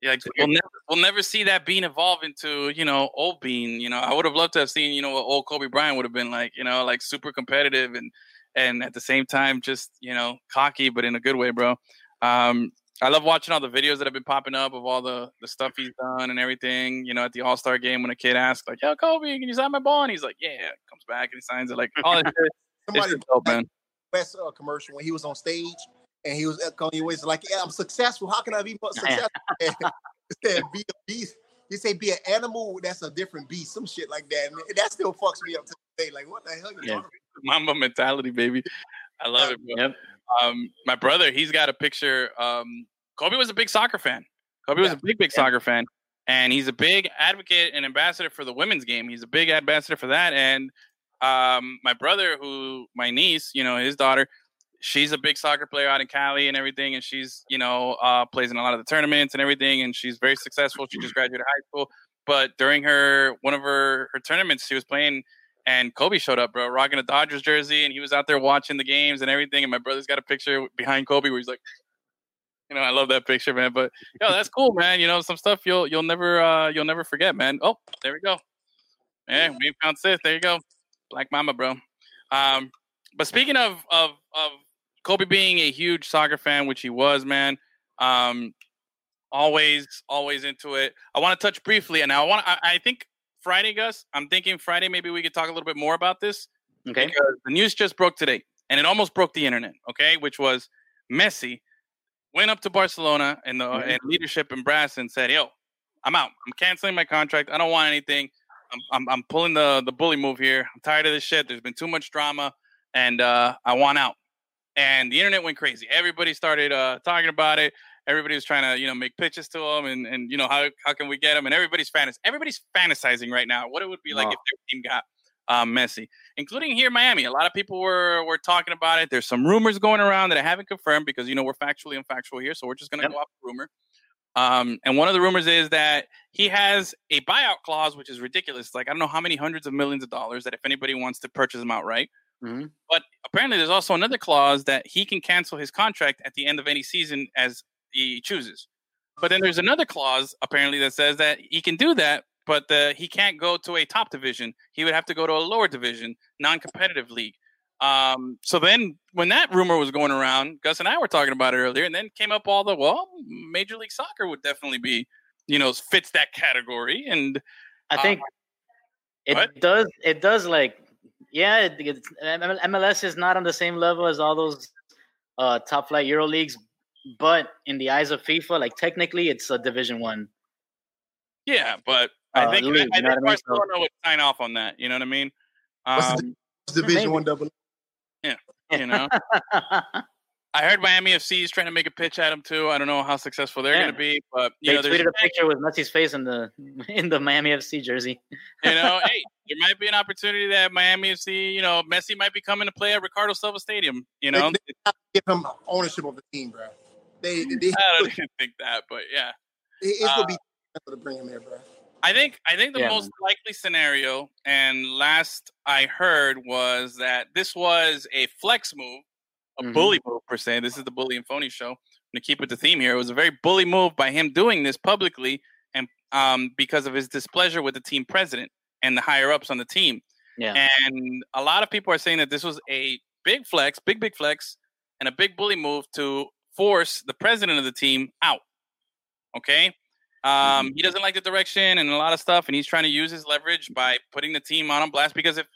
yeah, like, we'll never, we'll never see that Bean evolve into, you know, old Bean. You know, I would have loved to have seen, you know, what old Kobe Bryant would have been like, you know, like super competitive and, and at the same time, just, you know, cocky, but in a good way, bro. Um, I love watching all the videos that have been popping up of all the, the stuff he's done and everything. You know, at the All Star game when a kid asks, like, "Yo, Kobe, can you sign my ball?" and he's like, "Yeah." Comes back and he signs it. Like, all that shit. It's Somebody dope, man. West uh, commercial when he was on stage and he was at Kanye West like, "Yeah, I'm successful. How can I be more successful?" And he said, "Be a beast." He say, "Be an animal. That's a different beast." Some shit like that. And that still fucks me up to this day. Like, what the hell? You Yeah. talking Mamba mentality, baby. I love it, bro. Yep. Um, my brother, he's got a picture. Um, Kobe was a big soccer fan. Kobe was a big, big Yeah. soccer fan, and he's a big advocate and ambassador for the women's game. He's a big ambassador for that. And um, my brother, who my niece, you know, his daughter, she's a big soccer player out in Cali and everything, and she's you know uh, plays in a lot of the tournaments and everything, and she's very successful. She just graduated high school, but during her one of her her tournaments, she was playing. And Kobe showed up, bro, rocking a Dodgers jersey, and he was out there watching the games and everything. And my brother's got a picture behind Kobe where he's like, you know, I love that picture, man. But yo, that's cool, man. You know, some stuff you'll you'll never uh you'll never forget, man. Oh, there we go. Yeah, we found Sith. There you go, Black Mamba, bro. Um, but speaking of of of Kobe being a huge soccer fan, which he was, man. Um, always always into it. I want to touch briefly, and I want I, I think Friday, Gus. I'm thinking Friday. Maybe we could talk a little bit more about this Okay. because the news just broke today, and it almost broke the internet. Okay, which was Messi went up to Barcelona and the Mhm. and leadership in brass and said, "Yo, I'm out. I'm canceling my contract. I don't want anything. I'm I'm, I'm pulling the the bully move here. I'm tired of this shit. There's been too much drama, and uh, I want out." And the internet went crazy. Everybody started uh, talking about it. Everybody was trying to, you know, make pitches to him, and and you know how how can we get him? And everybody's fantas- everybody's fantasizing right now what it would be like Wow. if their team got um, Messi including here in Miami. A lot of people were were talking about it. There's some rumors going around that I haven't confirmed because you know we're factually unfactual here, so we're just going to Yep. go off the rumor. Um, and one of the rumors is that he has a buyout clause, which is ridiculous. Like I don't know how many hundreds of millions of dollars that if anybody wants to purchase him outright. Mhm. But apparently, there's also another clause that he can cancel his contract at the end of any season as he chooses. But then there's another clause apparently that says that he can do that, but the, he can't go to a top division. He would have to go to a lower division, non-competitive league. Um, so then, when that rumor was going around, Gus and I were talking about it earlier, and then came up all the well, Major League Soccer would definitely be, you know, fits that category. And I Uh, think it what? does. It does like, yeah. It, it's, MLS is not on the same level as all those uh, top flight Euro leagues, but in the eyes of FIFA, like technically, it's a Division One. yeah, but I Uh, think league, I, you know think what I mean? Would sign off on that. You know what I mean? What's the Um, Division maybe. One double. Yeah, you know. I heard Miami FC is trying to make a pitch at him too. I don't know how successful they're going to be, but you they know, tweeted a picture with Messi's face in the in the Miami FC jersey. you know, hey, there might be an opportunity that Miami FC, you know, Messi might be coming to play at Riccardo Silva Stadium. You know, They- Give him ownership of the team, bro. They, they, they I don't even think that, but yeah, it's Uh, gonna be to bring him here, bro. I think I think the Yeah, most likely scenario, and last I heard was that this was a flex move, a Mhm. bully move per se. This is the bully and phony show. to keep with the theme here, it was a very bully move by him doing this publicly, and um, because of his displeasure with the team president and the higher ups on the team. Yeah. And a lot of people are saying that this was a big flex, big big flex, and a big bully move to force the president of the team out. Okay. Um, He doesn't like the direction and a lot of stuff, and he's trying to use his leverage by putting the team on, on blast. Because if, a-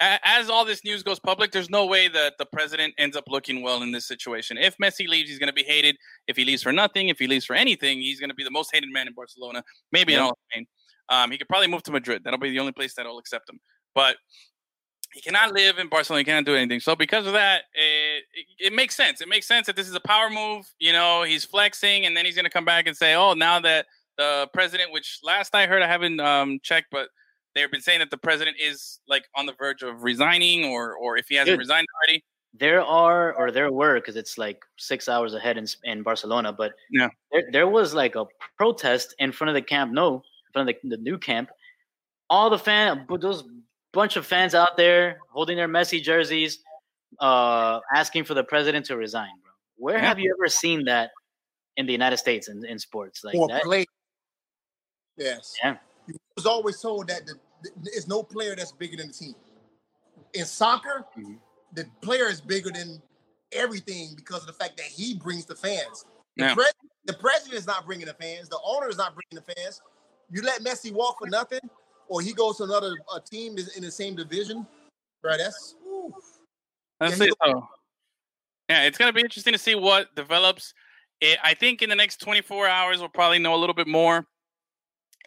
as all this news goes public, there's no way that the president ends up looking well in this situation. If Messi leaves, he's going to be hated. If he leaves for nothing, if he leaves for anything, he's going to be the most hated man in Barcelona, maybe in all of Spain. Um, he could probably move to Madrid. That'll be the only place that'll accept him. But he cannot live in Barcelona. He cannot do anything. So because of that, it, it, it makes sense. It makes sense that this is a power move. You know, he's flexing, and then he's going to come back and say, "Oh, now that the president," which last I heard, I haven't um, checked, but they've been saying that the president is like on the verge of resigning, or or if he hasn't Dude. resigned already. There are, or there were, because it's like six hours ahead in in Barcelona. But Yeah. there, there was like a protest in front of the Camp Nou, in front of the, the new camp. All the fan, but those bunch of fans out there holding their Messi jerseys, uh, asking for the president to resign. Bro, where Yeah. have you ever seen that in the United States in, in sports like or that? play. Yes. Yeah. Was always told that the, the, there's no player that's bigger than the team. In soccer, Mhm. the player is bigger than everything because of the fact that he brings the fans. The, Yeah. pres- the president is not bringing the fans. The owner is not bringing the fans. You let Messi walk for nothing, or he goes to another a team in the same division, right? That's ooh. That's Yeah, it. Though. Yeah, it's gonna be interesting to see what develops. It, I think in the next 24 hours, we'll probably know a little bit more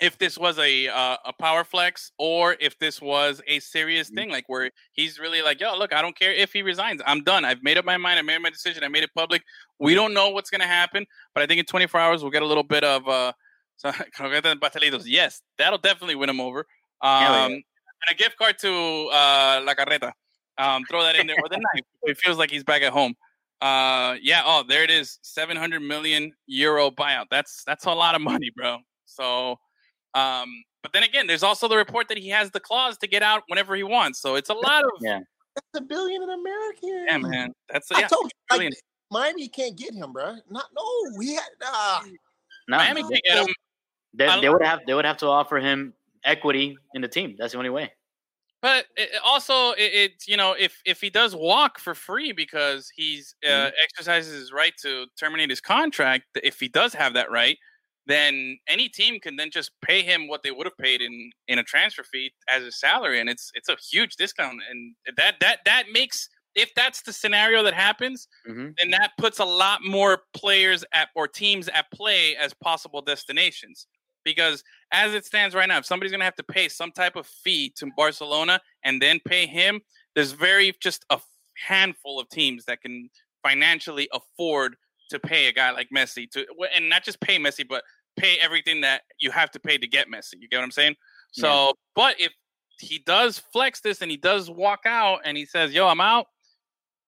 if this was a uh, a power flex or if this was a serious Mm-hmm. thing, like where he's really like, "Yo, look, I don't care if he resigns. I'm done. I've made up my mind. I made my decision. I made it public. We don't know what's gonna happen, but I think in 24 hours we'll get a little bit of uh, so, croquetas and pastelitos. Yes, that'll definitely win him over. Hell yeah. Um, and a gift card to uh, La Carreta. Um, throw that in there or the knife. It feels like he's back at home. Uh, yeah. Oh, there it is. Seven hundred million euro buyout. That's that's a lot of money, bro. So, um, but then again, there's also the report that he has the clause to get out whenever he wants. So it's a lot of Yeah. That's a billion in American. yeah, man. That's I yeah. told you, like. Miami can't get him, bro. Not no. We had uh, No, Miami no. can get him. They, they would have they would have to offer him equity in the team. That's the only way. But it, it also, it, it you know, if if he does walk for free because he's uh, Mhm. exercises his right to terminate his contract, if he does have that right, then any team can then just pay him what they would have paid in in a transfer fee as a salary, and it's it's a huge discount, and that that that makes if that's the scenario that happens, hmm then that puts a lot more players at or teams at play as possible destinations. Because as it stands right now, if somebody's going to have to pay some type of fee to Barcelona and then pay him, there's very just a handful of teams that can financially afford to pay a guy like Messi to, and not just pay Messi, but pay everything that you have to pay to get Messi. You get what I'm saying? So, but if he does flex this and he does walk out and he says, "Yo, I'm out,"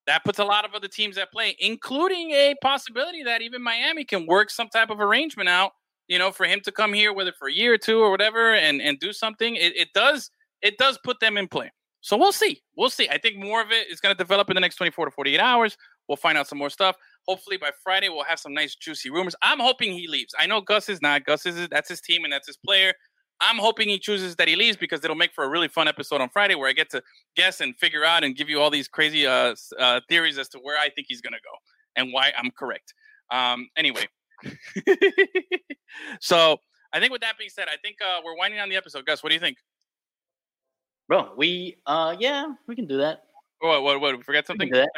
that puts a lot of other teams at play, including a possibility that even Miami can work some type of arrangement out, you know, for him to come here, whether for a year or two or whatever, and and do something. It, it does it does put them in play. So we'll see. We'll see. I think more of it is going to develop in the next 24 to 48 hours. We'll find out some more stuff. Hopefully by Friday we'll have some nice juicy rumors. I'm hoping he leaves. I know Gus is not. Gus is that's his team and that's his player. I'm hoping he chooses that he leaves because it'll make for a really fun episode on Friday where I get to guess and figure out and give you all these crazy uh, uh, theories as to where I think he's going to go and why I'm correct. Um, anyway, so I think with that being said, I think uh, we're winding down the episode. Gus, what do you think? Bro, we uh yeah, we can do that. What? What? What? We forgot something? that.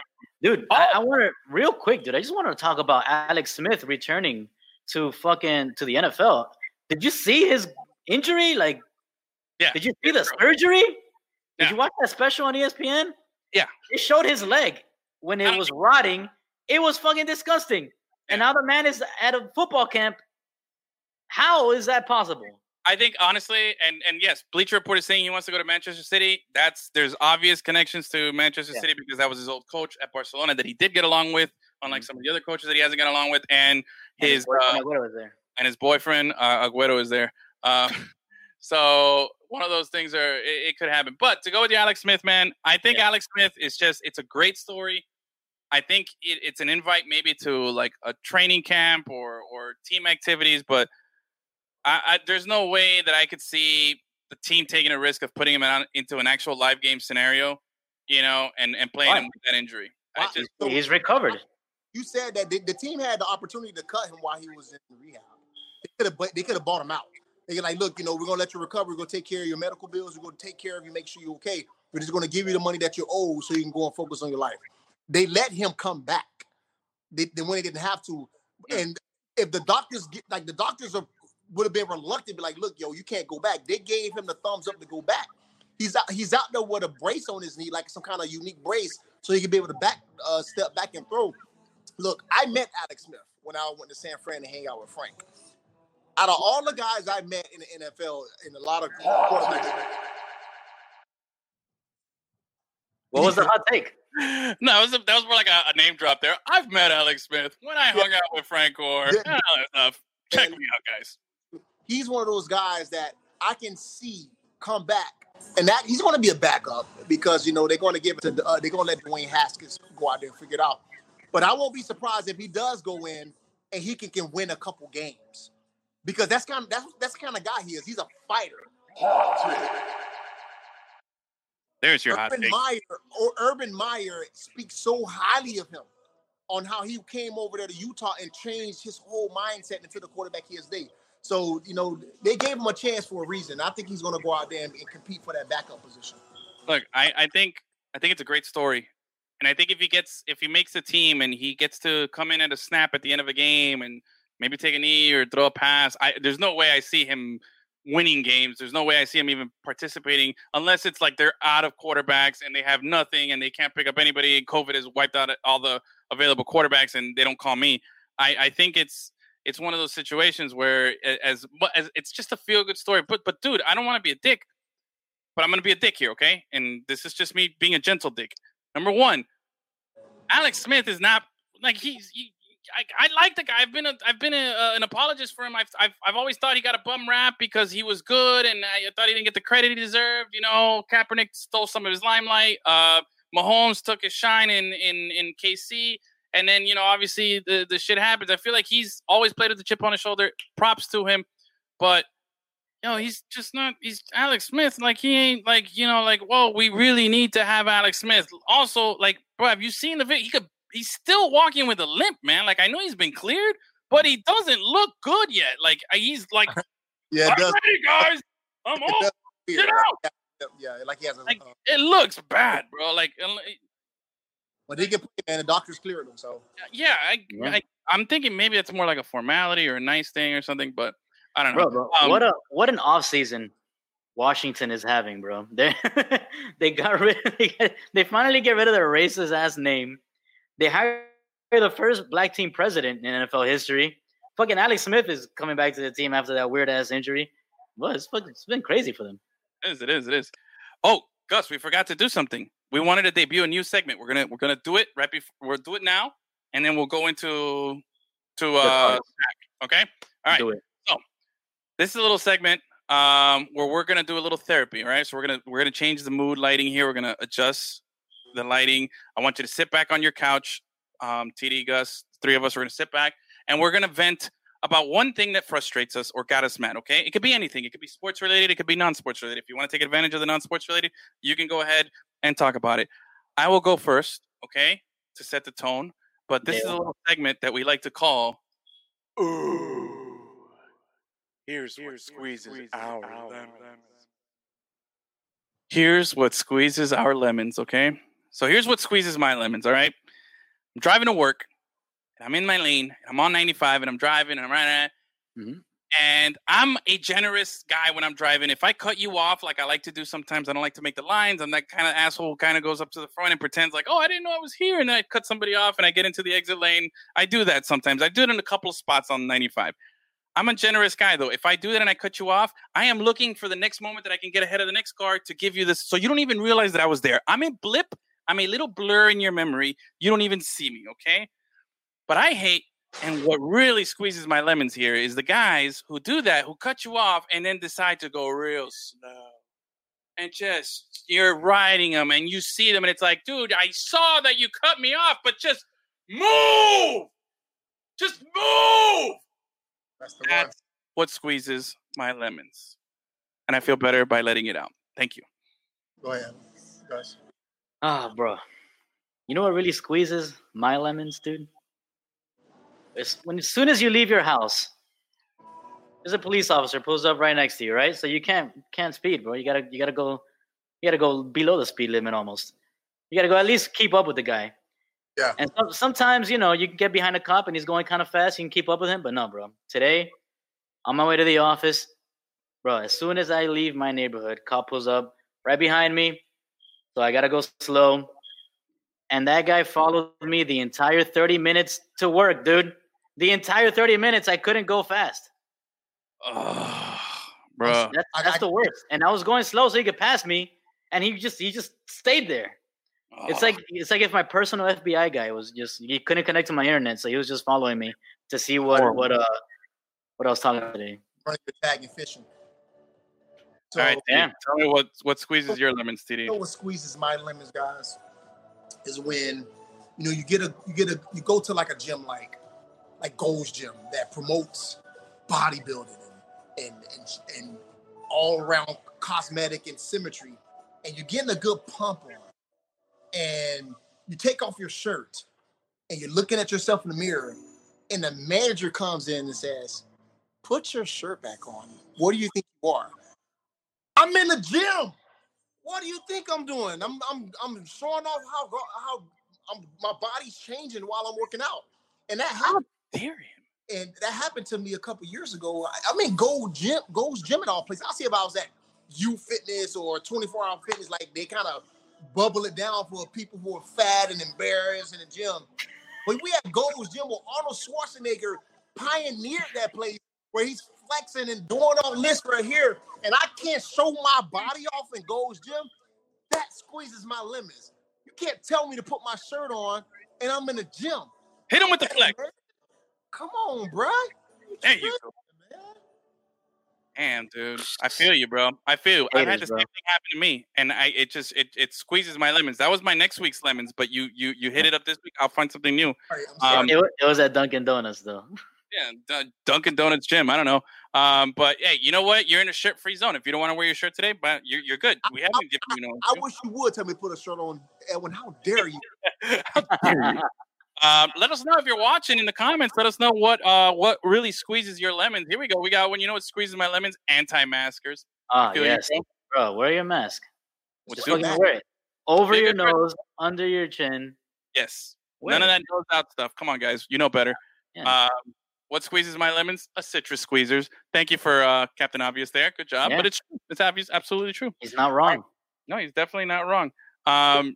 Dude, I, Oh! I want to real quick, dude. I just want to talk about Alex Smith returning to fucking to the NFL. Did you see his injury? Like, Yeah. did you see the surgery? Did Yeah. you watch that special on ESPN? Yeah. It showed his leg when it was rotting. It was fucking disgusting. And now the man is at a football camp. How is that possible? I think honestly, and and yes, Bleacher Report is saying he wants to go to Manchester City. That's there's obvious connections to Manchester Yeah. City because that was his old coach at Barcelona that he did get along with, unlike some of the other coaches that he hasn't got along with, and Mm-hmm. And his boyfriend uh, Aguero and his boyfriend uh, Aguero is there. Uh, so one of those things are it, it could happen. But to go with the Alex Smith man, I think Yeah. Alex Smith is just it's a great story. I think it, it's an invite maybe to like a training camp or or team activities, but I, I, there's no way that I could see the team taking a risk of putting him out into an actual live game scenario, you know, and and playing Why? him with that injury. I just So- He's recovered. you said that the, the team had the opportunity to cut him while he was in rehab. They could have they could have bought him out. They could like, look, you know, we're gonna let you recover. We're gonna take care of your medical bills. We're gonna take care of you, make sure you're okay. We're just gonna give you the money that you owe so you can go and focus on your life. They let him come back. They, they when they didn't have to. Hmm. And if the doctors get like the doctors are would have been reluctant, be like, look, yo, you can't go back. They gave him the thumbs up to go back. He's out, he's out there with a brace on his knee, like some kind of unique brace, so he could be able to back uh, step back and throw. Look, I met Alex Smith when I went to San Fran to hang out with Frank. Out of all the guys I met in the NFL, in a lot of quarterbacks, What was the hot take? no, it was a, that was more like a, a name drop there. I've met Alex Smith when I hung out with Frank Gore. Yeah. and all that stuff. Check And- me out, guys. He's one of those guys that I can see come back, and that he's going to be a backup because you know they're going to give it to uh, they're going to let Dwayne Haskins go out there and figure it out. But I won't be surprised if he does go in and he can, can win a couple games because that's kind of that's that's the kind of guy he is. He's a fighter. There's your hot Urban. Meyer or Urban Meyer speaks so highly of him on how he came over there to Utah and changed his whole mindset into the quarterback he is today. So you know they gave him a chance for a reason. I think he's going to go out there and, and compete for that backup position. Look, I, I think I think it's a great story, and I think if he gets if he makes the team and he gets to come in at a snap at the end of a game and maybe take a knee or throw a pass, I there's no way I see him winning games. There's no way I see him even participating unless it's like they're out of quarterbacks and they have nothing and they can't pick up anybody. and COVID has wiped out all the available quarterbacks and they don't call me. I, I think it's it's one of those situations where as, as it's just a feel good story. But but dude, I don't want to be a dick, but I'm gonna be a dick here, okay? And this is just me being a gentle dick. Number one, Alex Smith is not like he's. He, I, I like the guy. I've been a, I've been a, uh, an apologist for him. I've, I've I've always thought he got a bum rap because he was good, and I thought he didn't get the credit he deserved. You know, Kaepernick stole some of his limelight. Uh, Mahomes took his shine in in in KC, and then you know, obviously the the shit happens. I feel like he's always played with the chip on his shoulder. Props to him, but you know, he's just not. He's Alex Smith. Like he ain't like you know, like whoa, we really need to have Alex Smith. Also, like, bro, have you seen the video? He could he's still walking with a limp, man. Like I know he's been cleared, but he doesn't look good yet. Like he's like, Yeah, I'm it does. ready, guys. I'm off. Get out. Yeah, like he has a. Like uh, it looks bad, bro. Like but he can play, man. The doctors cleared him, so yeah, I, Yeah. I I'm thinking maybe it's more like a formality or a nice thing or something, but I don't know. Bro, bro, Um, what a what an off season Washington is having, bro. They they got rid they finally get rid of their racist ass name. They hired the first black team president in NFL history. Fucking Alex Smith is coming back to the team after that weird ass injury. Well, it's fucking it's been crazy for them. It is. It is. It is. Oh, Gus, we forgot to do something. We wanted to debut a new segment. We're gonna we're gonna do it right before we'll do it now, and then we'll go into to uh okay. All right. It. This is a little segment um where we're gonna do a little therapy. Right. So we're gonna we're gonna change the mood lighting here. We're gonna adjust the lighting. I want you to sit back on your couch. Um, TD, Gus, three of us are gonna sit back and we're gonna vent about one thing that frustrates us or got us mad. Okay, it could be anything. It could be sports related. It could be non-sports related. If you want to take advantage of the non-sports related, you can go ahead and talk about it. I will go first. Okay, to set the tone. But this is a little segment that we like to call. Here's, what squeezes our lemons. Here's what squeezes our lemons. Okay, so here's what squeezes my lemons. All right, I'm driving to work. And I'm in my lane. I'm on 95, and I'm driving. And I'm right. Mhm. And I'm a generous guy when I'm driving. If I cut you off, like I like to do sometimes, I don't like to make the lines. I'm that kind of asshole who kind of goes up to the front and pretends like, oh, I didn't know I was here. And I cut somebody off and I get into the exit lane. I do that sometimes. I do it in a couple of spots on 95. I'm a generous guy, though. If I do that and I cut you off, I am looking for the next moment that I can get ahead of the next car to give you this. So you don't even realize that I was there. I'm a blip. I'm a little blur in your memory. You don't even see me, okay? But I hate and what really squeezes my lemons here is the guys who do that, who cut you off and then decide to go real slow. And just, you're riding them and you see them and it's like, dude, I saw that you cut me off, but just move! Just move! that's the one. That's what squeezes my lemons. And I feel better by letting it out. Thank you. Go ahead, guys. Ah, bro. You know what really squeezes my lemons, dude? It's when as soon as you leave your house, there's a police officer pulls up right next to you, right? So you can't can't speed, bro. You gotta you gotta go you gotta go below the speed limit almost. You gotta go at least keep up with the guy. Yeah. And some, sometimes you know you can get behind a cop and he's going kind of fast. You can keep up with him, but no, bro. Today, on my way to the office, bro. As soon as I leave my neighborhood, cop pulls up right behind me. So I gotta go slow. And that guy followed me the entire 30 minutes to work, dude. The entire 30 minutes, I couldn't go fast. Oh, bro. That's, I- that's I- the worst. And I was going slow so he could pass me, and he just he just stayed there. It's like it's like if my personal FBI guy was just he couldn't connect to my internet, so he was just following me to see what Horrible. what uh what I was talking about today. Running the tag and fishing. So, All right, Yeah. TD, tell me what, what squeezes your lemons, TD. you know what squeezes my lemons, guys, is when you know you get a you get a you go to like a gym like like Gold's Gym that promotes bodybuilding and and and, and all around cosmetic and symmetry, and you're getting a good pump on, and you take off your shirt, and you're looking at yourself in the mirror, and the manager comes in and says, "Put your shirt back on. What do you think you are?" I'm in the gym. What do you think I'm doing? I'm I'm I'm showing off how how I'm, my body's changing while I'm working out, and that happened. Dare him. And that happened to me a couple years ago. I, I mean, Gold Gym, Gold's Gym at all places. I see if I was at U Fitness or 24 Hour Fitness, like they kind of bubble it down for people who are fat and embarrassed in the gym. But we at Gold's Gym where Arnold Schwarzenegger pioneered that place where he's flexing and doing all this right here, and I can't show my body off in Gold's Gym. That squeezes my lemons. You can't tell me to put my shirt on and I'm in the gym. Hit him with the flex. Come on, bruh. There you go. Damn, dude. I feel you, bro. I feel. I've had the Haters, same bro. thing happen to me, and I it just it it squeezes my lemons. That was my next week's lemons, but you you you hit it up this week. I'll find something new. Sorry, I'm sorry. Um, it, it was at Dunkin' Donuts though. Yeah, Dun- Dunkin' Donuts gym. I don't know. Um, but hey, you know what? You're in a shirt free zone. If you don't want to wear your shirt today, but you're you're good. We haven't given you no. I wish you would tell me to put a shirt on, Edwin. How dare you? Um, let us know if you're watching in the comments. Let us know what uh what really squeezes your lemons. Here we go. We got one. You know what squeezes my lemons? Anti-maskers. Ah, Feel you, yes, bro. bro. Wear your mask. Just fucking wear it over your nose, under your chin. Yes. Wear None of that nose out stuff. Come on, guys. You know better. Yeah. Um, what squeezes my lemons? A citrus squeezers. Thank you for uh, Captain Obvious there. Good job. Yeah. But it's it's obvious, absolutely true. He's not wrong. No, he's definitely not wrong. Um,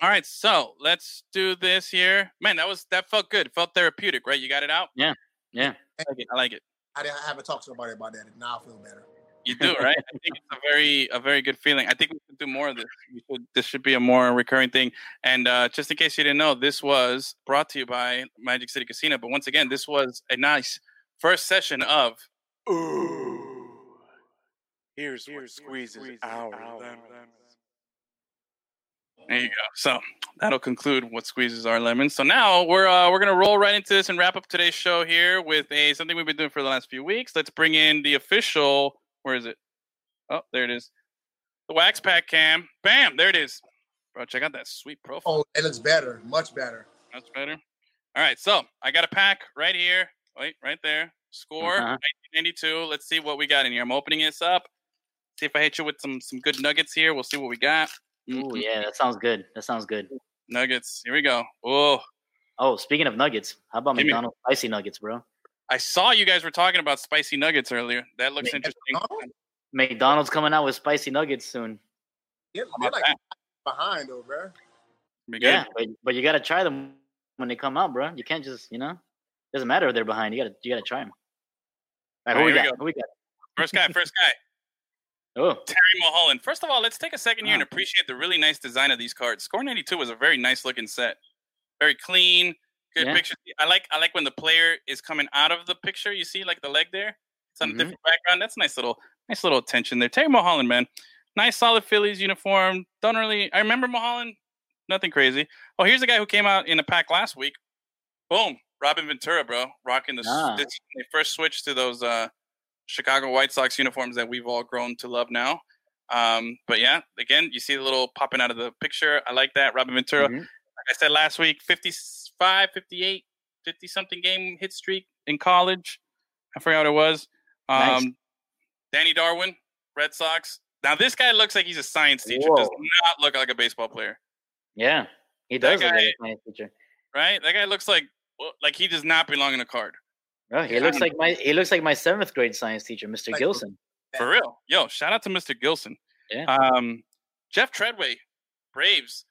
all right, so let's do this here. Man, that was that felt good. It felt therapeutic, right? You got it out. Yeah. Yeah. I like it. I like it. I, didn't, I haven't talked to nobody about that. Now I feel better. You do, right? I think it's a very a very good feeling. I think we should do more of this. We should, this should be a more recurring thing. And uh, just in case you didn't know, this was brought to you by Magic City Casino. But once again, this was a nice first session of Ooh. Here's, what squeezes our lemons. There you go. So that'll conclude what squeezes our lemons. So now we're uh, we're gonna roll right into this and wrap up today's show here with a something we've been doing for the last few weeks. Let's bring in the official. Where is it? Oh, there it is. The wax pack cam. Bam! There it is. Bro, check out that sweet profile. Oh, it looks better, much better. That's better. All right, so I got a pack right here. Wait, right there. Score Uh-huh. 1992. Let's see what we got in here. I'm opening this up. See if I hit you with some some good nuggets here. We'll see what we got. Ooh, Mhm. yeah, that sounds good. That sounds good. Nuggets. Here we go. Oh, Oh, speaking of nuggets, how about Give me- McDonald's spicy nuggets, bro? I saw you guys were talking about spicy nuggets earlier. That looks Yeah. interesting. McDonald's? McDonald's coming out with spicy nuggets soon. They're, they're like that? behind though, bro. Yeah, but, but you gotta try them when they come out, bro. You can't just, you know, doesn't matter if they're behind. You gotta, you gotta try them. All right, All who we right, here got? Who we got? First guy, first guy. Oh, Terry Mulholland. First of all, let's take a second here and appreciate the really nice design of these cards. Score 92 was a very nice looking set. Very clean, good Yeah. picture. I like I like when the player is coming out of the picture. You see like the leg there? It's on Mhm. a different background. That's a nice little nice little attention there. Terry Mulholland, man. Nice solid Phillies uniform. Don't really I remember Mulholland. Nothing crazy. Oh, here's a guy who came out in a pack last week. Boom. Robin Ventura, bro. Rocking the Ah. this, they first switched to those uh Chicago White Sox uniforms that we've all grown to love now. Um, but yeah, again, you see the little popping out of the picture. I like that. Robin Ventura, Mhm. like I said last week, 55, 58, 50 something game hit streak in college. I forgot what it was. Um, Nice. Danny Darwin, Red Sox. Now, this guy looks like he's a science teacher. Does not look like a baseball player, yeah, he does look like a science teacher. right? That guy looks like like he does not belong in a card. Bro, he looks like my, he looks like my seventh grade science teacher, Mr. Like- Gilson. For real. Yo, shout out to Mr. Gilson. Yeah. Um, Jeff Treadway, Braves.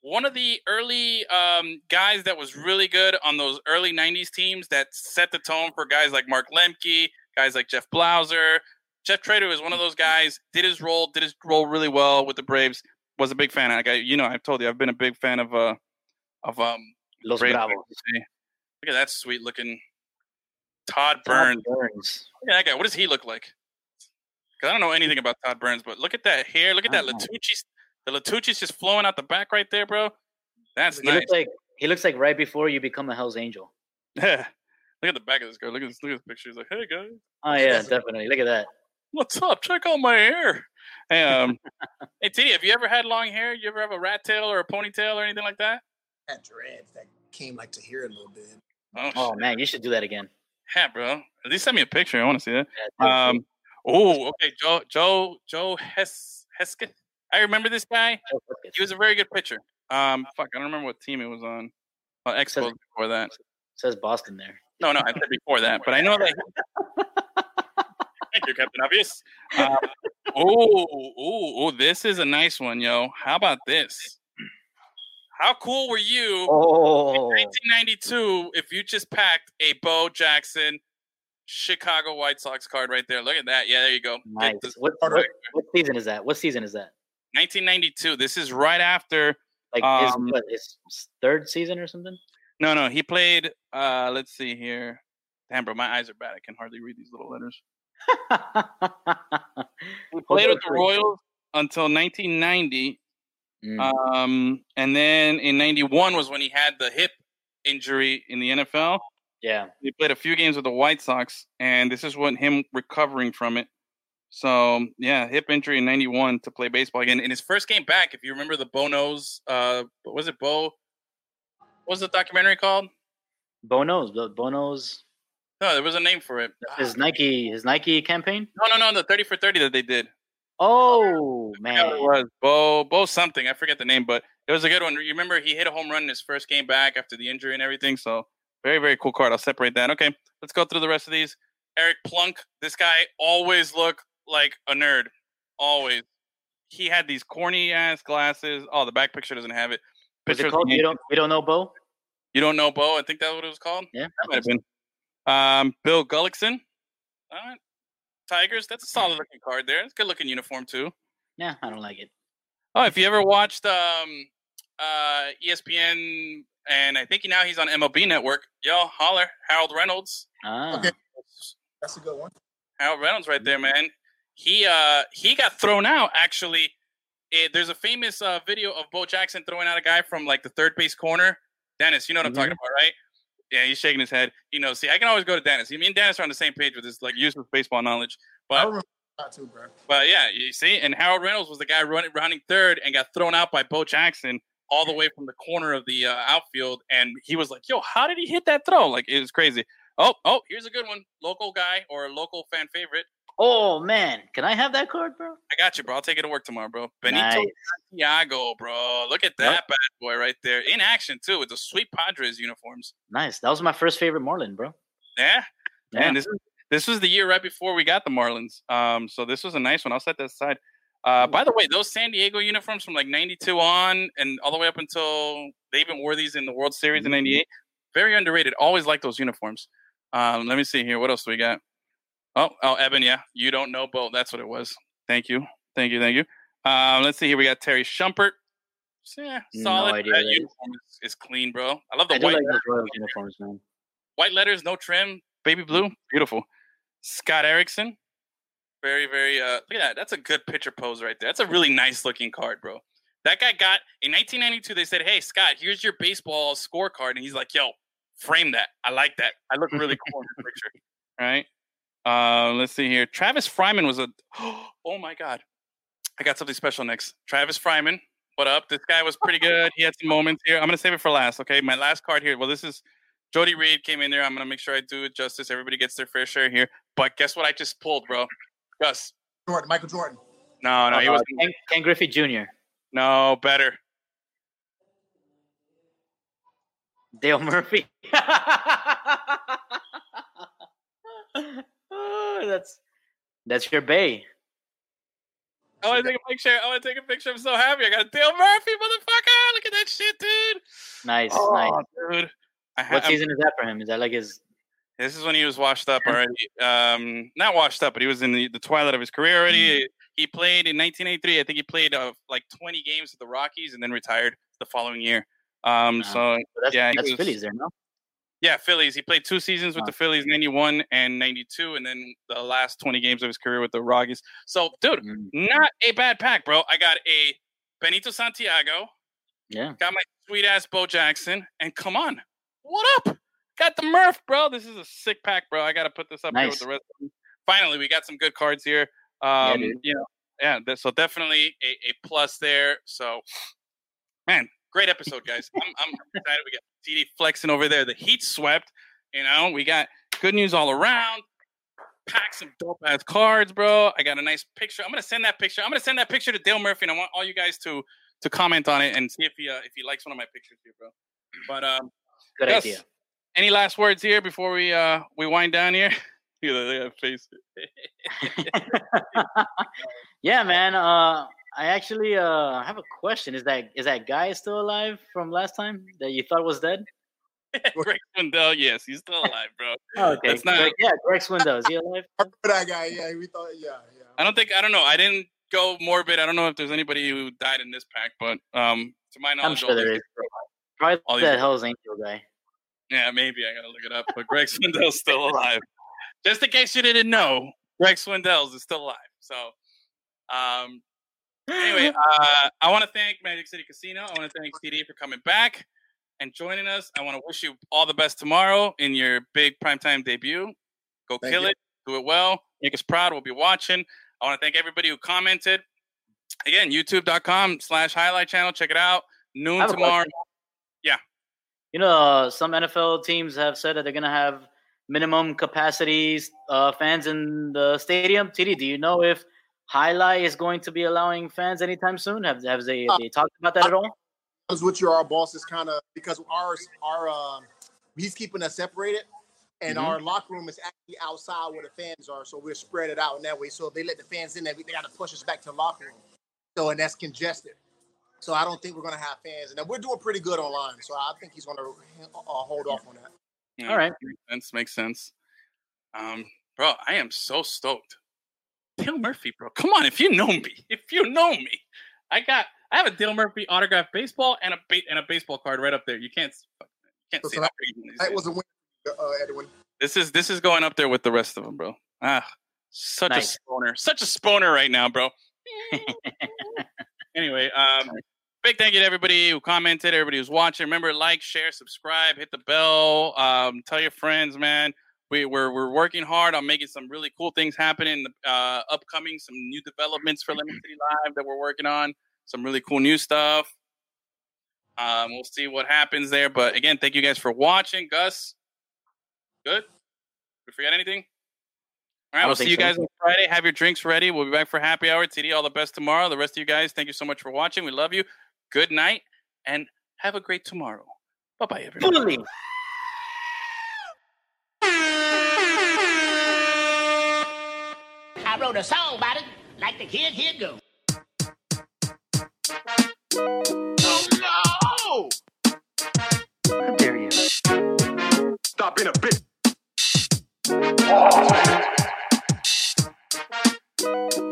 One of the early um, guys that was really good on those early 90s teams that set the tone for guys like Mark Lemke, guys like Jeff Blauser. Jeff Treadway was one of those guys, did his role, did his role really well with the Braves. Was a big fan. Like I, you know, I've told you, I've been a big fan of uh of um Los Braves. Bravos. Look at that sweet looking Todd Todd Burns. Burns. Look at that guy. What does he look like? Because I don't know anything about Todd Burns, but look at that hair. Look at that. Latucci. The Latucci's just flowing out the back right there, bro. That's He nice. looks like he looks like right before you become a Hell's Angel. Yeah. Look at the back of this guy. Look at this. Look at this picture. He's like, "Hey guys, Oh yeah, definitely. Look at that. what's up? Check out my hair." Hey, um, hey, T, have you ever had long hair? You ever have a rat tail or a ponytail or anything like that? That dread that came like to here a little bit. Oh, Oh man, you should do that again. Yeah, bro. At least send me a picture. I want to see that. Yeah, Um, oh, okay, Joe, Joe, Joe Hes Hesketh. I remember this guy. He was a very good pitcher. Um, fuck, I don't remember what team it was on. Well, Expos before that. says Boston there. No, no, I said before that, but I know that. Thank you, Captain Obvious. Um, oh, oh, oh! This is a nice one, yo. How about this? How cool were you Oh, 1992 if you just packed a Bo Jackson Chicago White Sox card right there? Look at that. Yeah, there you go. Nice. What, what, what season is that? What season is that? 1992. This is right after Like Um, his, what, his third season or something? No, no, he played. Uh, let's see here. Damn, bro, my eyes are bad. I can hardly read these little letters. He played with the Royals until 1990, Mm. um, and then in '91 was when he had the hip injury in the NFL. yeah. He played a few games with the White Sox, and this is what him recovering from it. So yeah, hip injury in '91 to play baseball again. In his first game back, if you remember the Bo Knows, uh, was it Bo? What was the documentary called? Bo Knows, the Bo Knows, No, there was a name for it. his Nike, his Nike campaign. No, no, no, the 30 for 30 that they did. Oh man, it was Bo, Bo something. I forget the name, but it was a good one. You remember he hit a home run in his first game back after the injury and everything. So very, very cool card. I'll separate that. Okay, let's go through the rest of these. Eric Plunk. This guy always looked like a nerd. Always. He had these corny ass glasses. Oh, the back picture doesn't have it. Picture it called? You don't, you don't know Bo? You don't know Bo? I think that's what it was called. Yeah, That might have been. Um, Bill Gullickson. All right. Tigers. That's a solid looking card there. It's a good looking uniform too. Yeah, I don't like it. Oh, if you ever watched um, uh, ESPN, and I think now he's on MLB Network. Yo, holler, Harold Reynolds. Ah, Okay. That's a good one. Harold Reynolds, right there, man. He uh he got thrown out. Actually, it, there's a famous uh, video of Bo Jackson throwing out a guy from like the third base corner. Dennis, you know what I'm talking about, right? Yeah, he's shaking his head. He knows. See, I can always go to Dennis. Me and Dennis are on the same page with this like useless baseball knowledge. But too, bro. But yeah, you see, and Harold Reynolds was the guy running running third and got thrown out by Bo Jackson all the way from the corner of the uh, outfield, and he was like, "Yo, how did he hit that throw? Like it was crazy." Oh, oh, here's a good one, local guy or a local fan favorite. Oh man, can I have that card, bro? I got you, bro. I'll take it to work tomorrow, bro. Benito Nice. Santiago, bro. Look at that bad boy right there in action too with the sweet Padres uniforms. Nice. That was my first favorite Marlin, bro. Yeah, Yeah. Man, this is this was the year right before we got the Marlins. Um, so this was a nice one. I'll set that aside. Uh, by the way, those San Diego uniforms from like '92 on and all the way up until they even wore these in the World Series in '98, very underrated. Always like those uniforms. Um, let me see here. What else do we got? Oh, oh, Evan, yeah, you don't know Bo. That's what it was. Thank you, thank you, thank you. Um, let's see here. We got Terry Shumpert. Yeah, No solid. idea that who that is. uniform is, is clean, bro. I love the I white like Royals uniforms, man. white letters, no trim, baby blue, beautiful. Scott Erickson, very, very. Uh, look at that. That's a good picture pose right there. That's a really nice looking card, bro. That guy got in 1992. They said, "Hey, Scott, here's your baseball scorecard," and he's like, "Yo, frame that. I like that. I look really cool in the picture." All right. Uh, let's see here. Travis Fryman was a. Oh my God, I got something special next. Travis Fryman, what up? This guy was pretty good. He had some moments here. I'm gonna save it for last. Okay, my last card here. Well, this is Jody Reed came in there. I'm gonna make sure I do it justice. Everybody gets their fair share here. But guess what? I just pulled, bro. Gus. Jordan, Michael Jordan. No, no, he Uh, was Ken, Ken Griffey Jr., no better. Dale Murphy. oh, that's that's your bay. I want to take a picture. I want to take a picture. I'm so happy. I got Dale Murphy, motherfucker. Look at that shit, dude. Nice, nice. Oh, dude. I What ha- season is that for him? Is that like his? This is when he was washed up already. Um, not washed up, but he was in the, the twilight of his career already. He played in 1983. I think he played uh, like 20 games with the Rockies and then retired the following year. Um, Wow. so That's, Yeah, that's was- Phillies there, no? Yeah, Phillies. He played two seasons with the Phillies, 91 and 92, and then the last 20 games of his career with the Rockies. So, dude, Mm, not a bad pack, bro. I got a Benito Santiago, yeah. got my sweet ass Bo Jackson, and come on, what up? Got the Murph, bro. This is a sick pack, bro. I got to put this up here with the rest of them. Finally, we got some good cards here. Yeah, Um, dude. you know, yeah. So definitely a, a plus there. So, man, great episode, guys. I'm, I'm excited. We got TD flexing over there. The Heat swept. You know, we got good news all around. Pack some dope ass cards, bro. I got a nice picture. I'm gonna send that picture. I'm gonna send that picture to Dale Murphy, and I want all you guys to to comment on it and see if he uh, if he likes one of my pictures here, bro. But um, Good idea. any last words here before we uh we wind down here? Look at that- look at that face. yeah, man. Uh, I actually uh have a question. Is that is that guy still alive from last time that you thought was dead? Greg Swindell, yes, he's still alive, bro. Oh, okay. That's not- Greg- yeah, Greg Swindell. Is he alive? That guy. Yeah, we thought. Yeah, yeah. I don't think I don't know. I didn't go morbid. I don't know if there's anybody who died in this pack, but um, to my knowledge, I'm sure all there these- is. Probably all that Hell's Angel guy. Yeah, maybe I gotta look it up. But Greg Swindell's still alive. Just in case you didn't know, Greg Swindell's is still alive. So, um, anyway, uh, I want to thank Magic City Casino. I want to thank TD for coming back and joining us. I want to wish you all the best tomorrow in your big primetime debut. Go Thank kill you. it, do it well, make us proud. We'll be watching. I want to thank everybody who commented. Again, youtube.com slash highlight channel. Check it out. Noon tomorrow. Yeah. You know, uh, some NFL teams have said that they're going to have minimum capacities uh, fans in the stadium. TD, do you know if Highlight is going to be allowing fans anytime soon? Have, have they, Uh, they talked about that at all? Because with your our boss is kind of because our our um he's keeping us separated, and Mhm. our locker room is actually outside where the fans are, so we're spread it out in that way. So if they let the fans in there, they got to push us back to the locker room. So and that's congested. So I don't think we're gonna have fans, and we're doing pretty good online. So I think he's gonna uh, hold off on that. Yeah, All right. Makes sense. Makes sense. Um, bro, I am so stoked. Dale Murphy, bro. Come on, if you know me, if you know me, I got I have a Dale Murphy autographed baseball and a ba- and a baseball card right up there. You can't you can't So see tonight- that. these That days. was a win, uh, Edwin. This is this is going up there with the rest of them, bro. Ah, such Nice. a spawner, such a spawner right now, bro. anyway, um, big thank you to everybody who commented, everybody who's watching. Remember, like, share, subscribe, hit the bell, um, tell your friends, man. We, we're we're working hard on making some really cool things happen in the uh, upcoming, some new developments for Lemon City Live that we're working on. Some really cool new stuff. Um, we'll see what happens there. But again, thank you guys for watching. Gus, good. Did we forget anything? All right, we'll see you so. guys on Friday. Have your drinks ready. We'll be back for happy hour. TD, all the best tomorrow. The rest of you guys, thank you so much for watching. We love you. Good night and have a great tomorrow. Bye bye, everyone. Wrote a song about it, like the kid here go. Oh no! How dare you? Stop being a bitch. Oh.